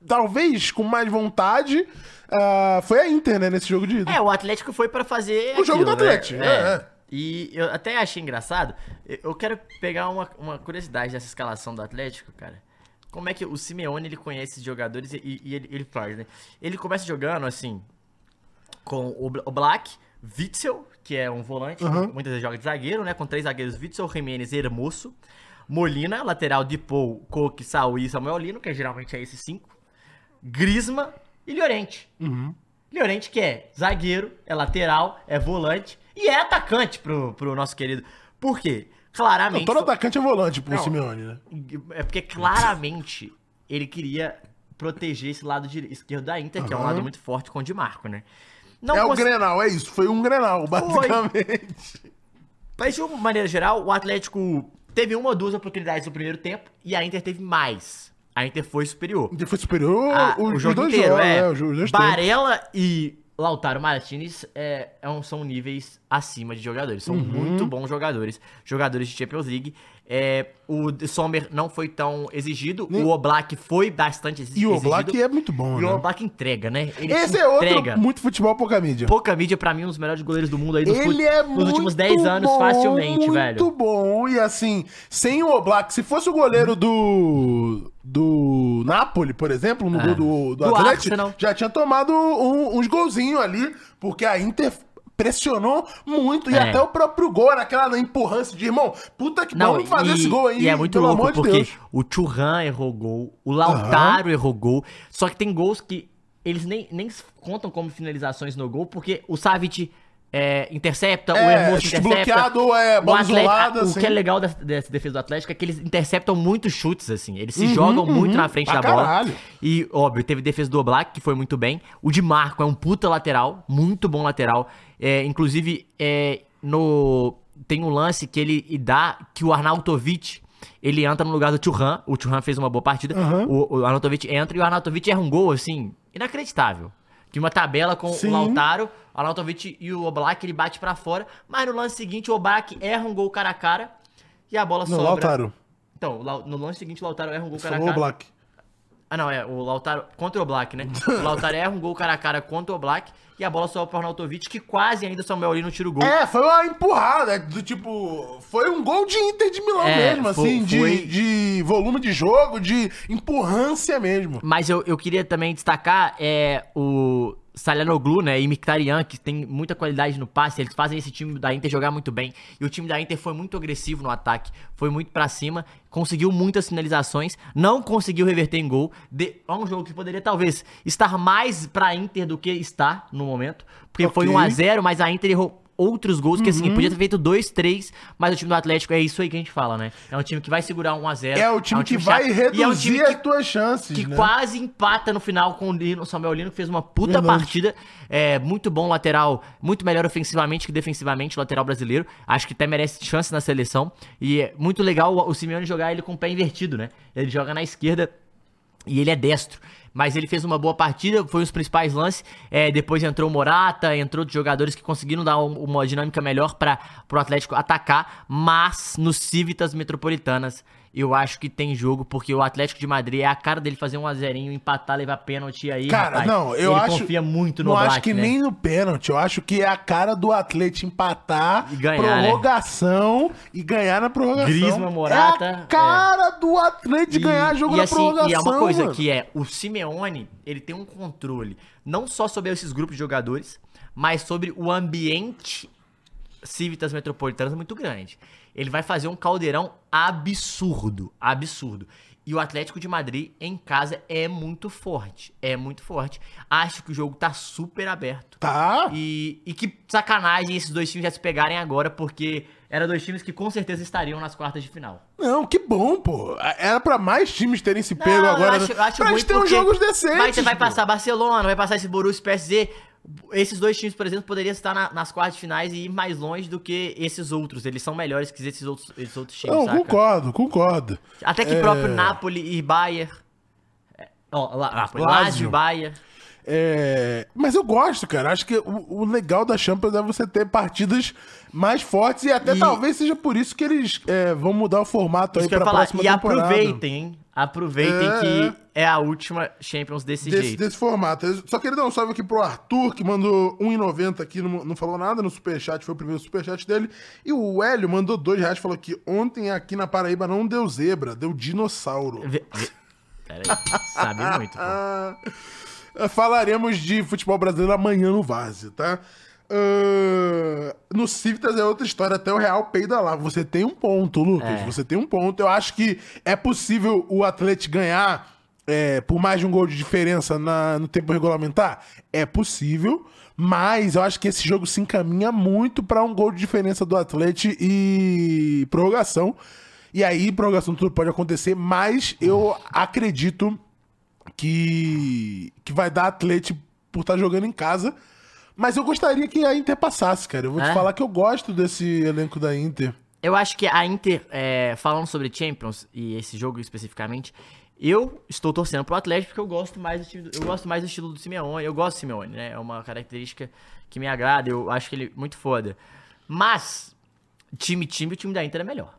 A: Talvez com mais vontade. ah, foi a Inter, né, nesse jogo de ida.
B: é, o Atlético foi pra fazer
A: O jogo do
B: aquilo, né?
A: Atlético, é, é.
B: E eu até achei engraçado. Eu- quero pegar uma, uma curiosidade dessa escalação do Atlético, cara. Como é que o Simeone ele conhece esses jogadores e, e ele, ele faz, né? Ele começa jogando assim com o, Bla- o Black, Witzel, que é um volante, muitas vezes joga de zagueiro, né? Com três zagueiros, Witzel, Jimenez e Hermoso. Molina, lateral de Paul, Coque, Saúl e Samuel Lino, que geralmente é esses cinco. Grisma e Llorente. Llorente que é zagueiro, é lateral, é volante e é atacante pro, pro nosso querido. Por quê? Claramente...
A: Todo
B: foi-
A: atacante é volante pro
B: Não.
A: Simeone, né?
B: é porque claramente ele queria proteger esse lado esquerdo da Inter, que é um lado muito forte com o Di Marco, né? Não
A: é o
B: cons-
A: Grenal, é isso. Foi um Grenal, basicamente.
B: Mas de uma maneira geral, o Atlético teve uma ou duas oportunidades no primeiro tempo e a Inter teve mais. A Inter foi superior.
A: Ele foi superior
B: Ah,
A: os,
B: o
A: os
B: jogo
A: dois
B: inteiro,
A: jogos,
B: é.
A: tempos.
B: Barella e Lautaro Martinez é, é um- são níveis acima de jogadores.
A: Uhum.
B: São muito bons jogadores. Jogadores de Champions League. É, o Sommer não foi tão exigido.
A: Nem-
B: O Oblak foi bastante exi-
A: E o
B: exigido.
A: Oblak é muito bom,
B: E o
A: né?
B: Oblak entrega, né? Ele
A: Esse é outro muito futebol, pouca mídia.
B: Pouca mídia, pra mim, um dos melhores goleiros do mundo aí nos, fut-
A: Ele é
B: nos
A: muito
B: últimos 10 anos,
A: bom,
B: facilmente,
A: muito
B: velho.
A: bom. E assim, sem o Oblak, se fosse o goleiro do do Napoli, por exemplo, no
B: Ah.
A: gol do, do,
B: Do
A: Atlético, já tinha tomado um- uns golzinhos ali, porque a Inter pressionou muito e
B: É.
A: até o próprio gol, naquela empurrância de irmão, puta que
B: Não,
A: vamos fazer
B: e,
A: esse gol aí,
B: e é muito louco,
A: de
B: porque
A: Deus.
B: o Churran errou gol, o Lautaro errou gol, só que tem gols que eles nem, nem contam como finalizações no gol, porque o Savic é, intercepta, o
A: É,
B: Hermoso
A: chute
B: intercepta.
A: bloqueado, é,
B: o Atlético-
A: isolada,
B: O
A: assim.
B: que é legal dessa, dessa defesa do Atlético é que eles interceptam muitos chutes, assim. Eles se jogam muito na frente
A: Uhum,
B: da bola.
A: caralho.
B: E, óbvio, teve defesa do Oblak, que foi muito bem. O de Marco é um puta lateral, muito bom lateral. É, inclusive, é, no tem um lance que ele dá que o Arnautovic ele entra no lugar do Churran. O Churran fez uma boa partida. O, o Arnautovic entra e o Arnautovic erra um gol, assim, inacreditável. Que uma tabela com
A: Sim.
B: o Lautaro, o Arnautovic e o Oblak, ele bate pra fora. Mas no lance seguinte, o Oblak erra um gol cara a cara e a bola
A: No
B: sobra.
A: Lautaro.
B: Então, no lance seguinte, o Lautaro erra um gol cara a cara.
A: Black.
B: Ah, não, é o Lautaro contra o Black, né? O Lautaro erra um gol cara a cara contra o Black e a bola sobe pro Arnautovic, que quase ainda o Samuel Lino tira o gol.
A: É, foi uma empurrada, do tipo. Foi um gol de Inter de Milão
B: É,
A: mesmo,
B: foi-
A: assim, de,
B: foi-
A: de volume de jogo, de empurrância mesmo.
B: Mas eu, eu queria também destacar é, o Salianoglu, né, e Mkhitaryan, que tem muita qualidade no passe, eles fazem esse time da Inter jogar muito bem. E o time da Inter foi muito agressivo no ataque, foi muito pra cima, conseguiu muitas finalizações, não conseguiu reverter em gol. De, é um jogo que poderia talvez estar mais pra Inter do que está no momento, porque foi
A: Ok.
B: 1 a 0 mas a Inter errou outros gols que assim, podia ter feito 2, 3, mas o time do Atlético é isso aí que a gente fala, né? É um time que vai segurar 1 a 0
A: É o time que vai reduzir
B: é um time que
A: as tuas chances,
B: que
A: né?
B: quase empata no final com o Lino, Samuel Lino, que fez uma puta
A: Verdade.
B: partida. É, muito bom lateral, muito melhor ofensivamente que defensivamente, lateral brasileiro. Acho que até merece chance na seleção. E é muito legal o, o Simeone jogar ele com o pé invertido, né? Ele joga na esquerda e ele é destro. Mas ele fez uma boa partida, foi os principais lances. É, depois entrou Morata, entrou outros jogadores que conseguiram dar um- uma dinâmica melhor para o Atlético atacar. Mas nos Civitas Metropolitanas, eu acho que tem jogo, porque o Atlético de Madrid é a cara dele fazer um azerinho, empatar, levar pênalti aí.
A: Cara,
B: rapaz,
A: não, eu
B: ele
A: acho.
B: confia muito no
A: Não acho
B: Oblak,
A: que
B: né?
A: nem no pênalti. Eu acho que é a cara do Atlético empatar,
B: E ganhar, né?
A: prorrogação e ganhar na prorrogação.
B: Griezmann, Morata,
A: É a cara do Atlético ganhar jogo
B: e
A: na
B: assim,
A: prorrogação.
B: E é uma coisa
A: mano.
B: que é, o Simeone, ele tem um controle, não só sobre esses grupos de jogadores, mas sobre o ambiente Civitas Metropolitanas muito grande. Ele vai fazer um caldeirão absurdo, absurdo. E o Atlético de Madrid em casa é muito forte, é muito forte. Acho que o jogo tá super aberto.
A: Tá.
B: E, e que sacanagem esses dois times já se pegarem agora, porque eram dois times que com certeza estariam nas quartas de final.
A: Não, que bom, pô. Era pra mais times terem se pego
B: Não,
A: agora.
B: Eu acho, eu acho
A: pra gente ter uns jogos decentes.
B: Vai, você vai
A: pô.
B: passar Barcelona, vai passar esse Borussia PSG. Esses dois times, por exemplo, poderiam estar na- nas quartas finais e ir mais longe do que esses outros. Eles são melhores que esses outros, esses outros times,
A: Não,
B: saca?
A: concordo, concordo.
B: Até que
A: É.
B: próprio Napoli e Bayern. é, Ó, lá, Napoli,
A: Lazio.
B: Lazio, Bayern.
A: É, Mas eu gosto, cara. Acho que o, o legal da Champions é você ter partidas mais fortes e até
B: E-
A: talvez seja por isso que eles é, vão mudar o formato aí
B: Isso eu
A: pra próxima
B: E
A: temporada.
B: aproveitem, hein? Aproveitem
A: É,
B: que é a última Champions desse,
A: Desse,
B: jeito.
A: desse formato. Só queria dar um salve aqui pro Arthur, que mandou 1,90 aqui, não, não falou nada no superchat, foi o primeiro superchat dele. E o Hélio mandou 2 reais, falou que ontem aqui na Paraíba não deu zebra, deu dinossauro.
B: Vê- vê- Pera aí. Sabe muito, pô.
A: Falaremos de futebol brasileiro amanhã no Vaze, tá? No Civitas é outra história, até o Real peida lá. Você tem um ponto, Lucas.
B: É.
A: Você tem um ponto. Eu acho que é possível o Atlético ganhar é, por mais de um gol de diferença na- no tempo regulamentar? É possível. Mas eu acho que esse jogo se encaminha muito para um gol de diferença do Atlético e prorrogação. E aí, prorrogação tudo pode acontecer, mas eu acredito que, que vai dar Atlético por estar jogando em casa. Mas eu gostaria que a Inter passasse, cara. Eu vou te
B: É?
A: falar que eu gosto desse elenco da Inter.
B: Eu acho que a Inter, é, falando sobre Champions e esse jogo especificamente, eu estou torcendo pro Atlético porque eu gosto mais do, time eu gosto mais do estilo do Simeone. Eu gosto do Simeone, né? É uma característica que me agrada. Eu acho que ele é muito foda. Mas time time, o time da Inter é melhor.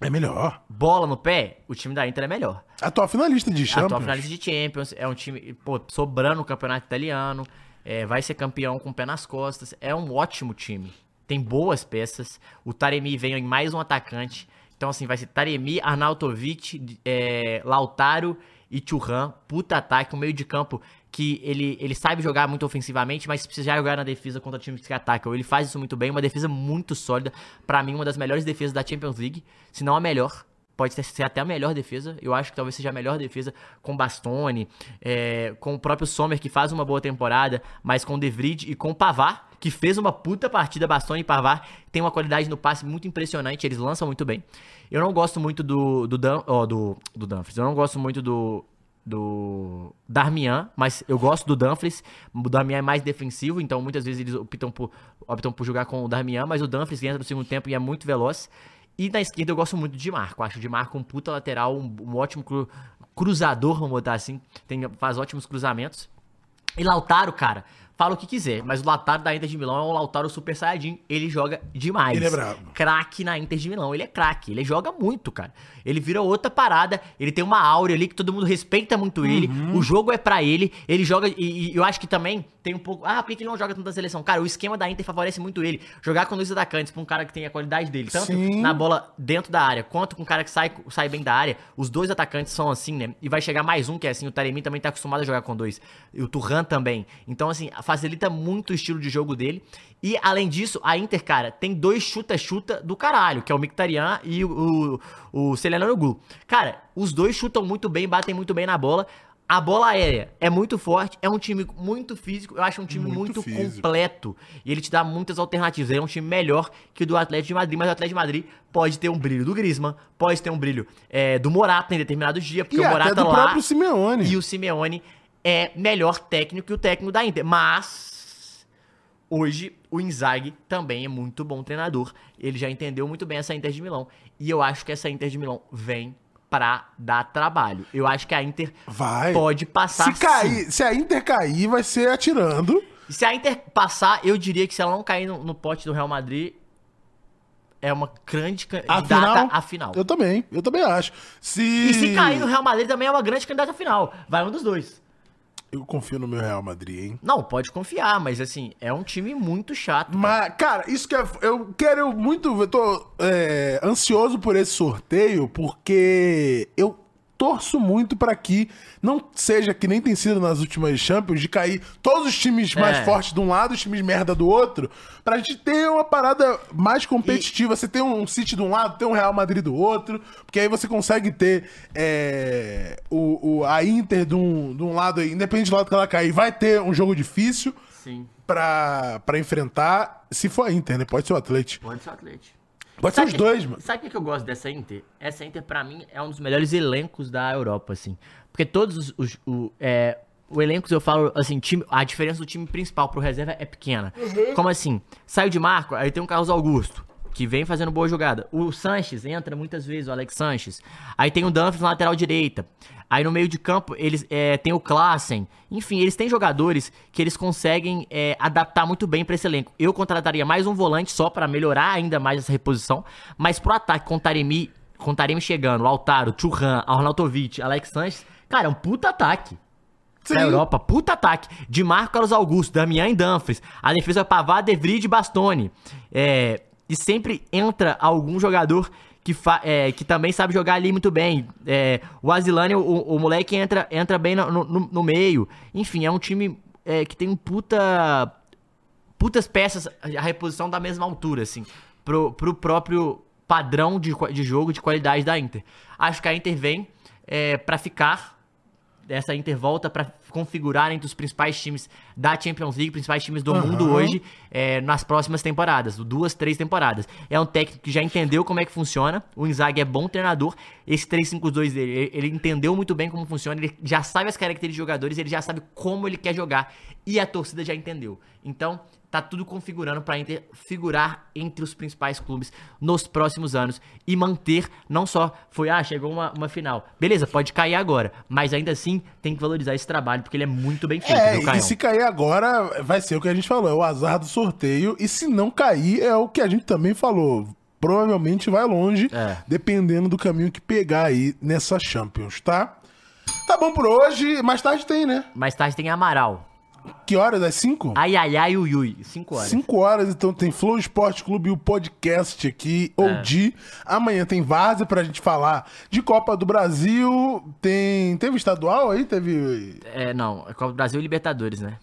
A: É melhor.
B: Bola no pé, o time da Inter é melhor.
A: Atual finalista de Champions.
B: Atual finalista de Champions, é um time, pô, sobrando o campeonato italiano, é, vai ser campeão com o pé nas costas, é um ótimo time. Tem boas peças, o Taremi vem em mais um atacante, então assim, vai ser Taremi, Arnautovic, é, Lautaro e Churran, puta ataque, um meio de campo que ele, ele sabe jogar muito ofensivamente, mas precisa jogar na defesa contra times que atacam. Ele faz isso muito bem, uma defesa muito sólida, pra mim uma das melhores defesas da Champions League, se não a melhor. Pode ser- até a melhor defesa. Eu acho que talvez seja a melhor defesa com Bastoni, é, com o próprio Sommer, que faz uma boa temporada, mas com De e com Pavar, que fez uma puta partida. Bastoni e Pavar tem uma qualidade no passe muito impressionante, eles lançam muito bem. Eu não gosto muito do, do, Dan, ó, do, do eu não gosto muito do, do Darmian, mas eu gosto do Dumfries. O Darmian é mais defensivo, então muitas vezes eles optam por, optam por jogar com o Darmian, mas o Dumfries entra no segundo tempo e é muito veloz. E na esquerda eu gosto muito Di Marco. Acho Di Marco um puta lateral, um, um ótimo cru- cruzador, vamos botar assim. Tem, faz ótimos cruzamentos. E Lautaro, cara, fala o que quiser, mas o Lautaro da Inter de Milão é um Lautaro super saiyajin. Ele joga demais.
A: Ele é brabo.
B: Craque na Inter de Milão. Ele é craque. Ele joga muito, cara. Ele vira outra parada. Ele tem uma áurea ali que todo mundo respeita muito ele.
A: Uhum.
B: O jogo é pra ele. Ele joga. E, e eu acho que também tem um pouco. Ah, por que ele não joga tanta seleção? Cara, o esquema da Inter favorece muito ele. Jogar com dois atacantes pra um cara que tem a qualidade dele. Tanto
A: Sim.
B: na bola dentro da área, quanto com um cara que sai, sai bem da área. Os dois atacantes são assim, né? E vai chegar mais um que é assim. O Taremi também tá acostumado a jogar com dois. E o Turran também. Então, assim, facilita muito o estilo de jogo dele. E, além disso, a Inter, cara, tem dois chuta-chuta do caralho, que é o Mkhitaryan e o, o, o. Cara, os dois chutam muito bem, batem muito bem na bola. A bola aérea é muito forte, é um time muito físico, eu acho um time
A: Muito
B: muito, completo. E ele te dá muitas alternativas. Ele é um time melhor que o do Atlético de Madrid, mas o Atlético de Madrid pode ter um brilho do Griezmann, pode ter um brilho é, do Morata em determinados dias, porque
A: E
B: o Morata
A: até do
B: lá
A: próprio Simeone.
B: e o Simeone é melhor técnico que o técnico da Inter. Mas hoje o Inzaghi também é muito bom treinador. Ele já entendeu muito bem essa Inter de Milão. E eu acho que essa Inter de Milão vem pra dar trabalho. Eu acho que a Inter
A: Vai.
B: pode passar
A: Se, cair,
B: sim.
A: se a Inter cair, vai ser atirando.
B: E se a Inter passar, eu diria que se ela não cair no, no pote do Real Madrid, é uma grande
A: A
B: candidata
A: final,
B: à final.
A: Eu também, eu também acho. Se...
B: E se cair no Real Madrid também é uma grande candidata à final. Vai um dos dois.
A: Eu confio no meu Real Madrid, hein?
B: Não, pode confiar, mas assim, é um time muito chato.
A: Mas, cara, isso que é, eu quero muito. Eu tô é, ansioso por esse sorteio, porque eu torço muito pra que não seja que nem tem sido nas últimas Champions, de cair todos os times mais
B: É.
A: fortes de um lado, os times merda do outro, pra gente ter uma parada mais competitiva. Você tem um City de um lado, tem um Real Madrid do outro, porque aí você consegue ter é, o, o- a Inter de um, de um lado, aí, independente do lado que ela cair, vai ter um jogo difícil
B: Sim.
A: pra, pra enfrentar. Se for a Inter, né? Pode ser o Atlético.
B: Pode ser o Atlético.
A: Pode ser os
B: que-
A: dois, mano.
B: Sabe o que que eu gosto dessa Inter? Essa Inter, pra mim, é um dos melhores elencos da Europa, assim. Porque todos os. os- o, é, o elenco, eu falo, assim, time, a diferença do time principal pro reserva é pequena. Como assim? Saiu de Marco, aí tem o Carlos Augusto, que vem fazendo boa jogada. O Sanches entra muitas vezes, o Alex Sanches. Aí tem o Dumfries na lateral direita. Aí no meio de campo, eles é, tem o Klassen. Enfim, eles têm jogadores que eles conseguem é, adaptar muito bem pra esse elenco. Eu contrataria mais um volante só pra melhorar ainda mais essa reposição. Mas pro ataque com o Taremi, com o Taremi chegando, Altaro, Churran, Arnautovic, Alex Sanches, cara, é um puta ataque.
A: Sim.
B: Pra Europa, puta ataque. De Marco Carlos Augusto, Damian e Dumfries. A defesa é Pavard, De Vrij e Bastoni. É, e sempre entra algum jogador que, é, que também sabe jogar ali muito bem. É, o Asilani, o, o moleque, entra, entra bem no, no- no meio. Enfim, é um time é, que tem um puta. Putas peças, a reposição da mesma altura, assim. Pro, pro próprio padrão de, de jogo, de qualidade da Inter. Acho que a Inter vem é, para ficar essa Inter volta pra configurar entre os principais times da Champions League, principais times do mundo hoje, é, nas próximas temporadas, duas, três temporadas. É um técnico que já entendeu como é que funciona, o Inzaghi é bom treinador, esse 3-5-2 dele, ele, ele entendeu muito bem como funciona, ele já sabe as características de jogadores, ele já sabe como ele quer jogar, e a torcida já entendeu. Então, tá tudo configurando Inter figurar entre os principais clubes nos próximos anos e manter, não só foi, ah, chegou uma, uma final. Beleza, pode cair agora, mas ainda assim tem que valorizar esse trabalho, porque ele é muito bem feito,
A: É, e se cair agora, vai ser o que a gente falou, é o azar do sorteio. E se não cair, é o que a gente também falou. Provavelmente vai longe,
B: É.
A: dependendo do caminho que pegar aí nessa Champions, tá? Tá bom por hoje. Mais tarde tem, né?
B: Mais tarde tem Amaral.
A: Que horas? Às 5?
B: Ai, ai, ai, ui, ui. 5 horas.
A: 5 horas, então tem Flow Esporte Clube e o podcast aqui,
B: É.
A: OG. Amanhã tem Várzea pra gente falar de Copa do Brasil. Tem. Teve estadual aí? Teve.
B: É, não, é Copa do Brasil e Libertadores, né?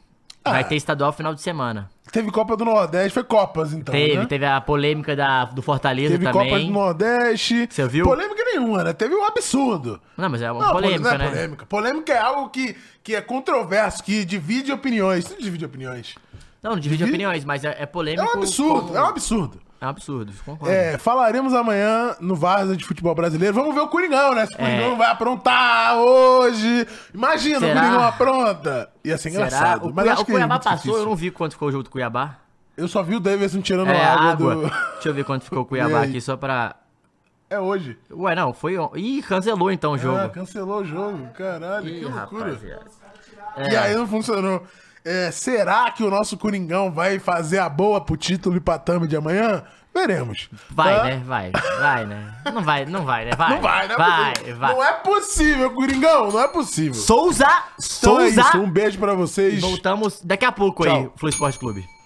A: Ah.
B: Vai ter estadual final de semana.
A: Teve Copa do Nordeste, foi Copas então.
B: teve,
A: né?
B: teve a polêmica da, do Fortaleza
A: Teve
B: também.
A: Copa do Nordeste.
B: Você viu?
A: Polêmica nenhuma, né? Teve um absurdo.
B: Não, mas é uma
A: Não,
B: polêmica,
A: não é
B: né?
A: polêmica. Polêmica é algo que, que é controverso, que divide opiniões. Não divide opiniões.
B: Não, não divide
A: Divide-
B: opiniões, mas é, é
A: É
B: polêmico.
A: um absurdo, é um absurdo.
B: É um absurdo, concordo.
A: É, falaremos amanhã no Varsa de Futebol Brasileiro. Vamos ver o Coringão, né? Se o Coringão
B: É.
A: vai aprontar hoje. Imagina o
B: Será?
A: Coringão apronta. Ia ser
B: Será?
A: engraçado.
B: O,
A: mas
B: Cuiabá,
A: acho
B: o
A: que é
B: Cuiabá passou,
A: difícil.
B: eu não vi quanto ficou o jogo do Cuiabá.
A: Eu só vi o Davidson tirando
B: É,
A: a água,
B: água.
A: do...
B: Deixa eu ver quanto ficou o Cuiabá aqui, só pra...
A: É hoje.
B: Ué, não, foi... Ih, cancelou então o jogo.
A: Ah, cancelou o jogo. Caralho,
B: Ih,
A: que loucura.
B: rapaziada.
A: E aí não funcionou. É, será que o nosso Coringão vai fazer a boa pro título e pra thumb de amanhã? Veremos.
B: Vai,
A: tá?
B: né? Vai. Vai, né? Não vai, não vai, né? Vai.
A: Não vai, não é
B: Vai, vai.
A: Não é possível, Coringão. Não é possível.
B: Souza!
A: Então é
B: Souza!
A: isso. Um beijo pra vocês.
B: Voltamos daqui a pouco aí,
A: Tchau.
B: Flu Esporte Clube.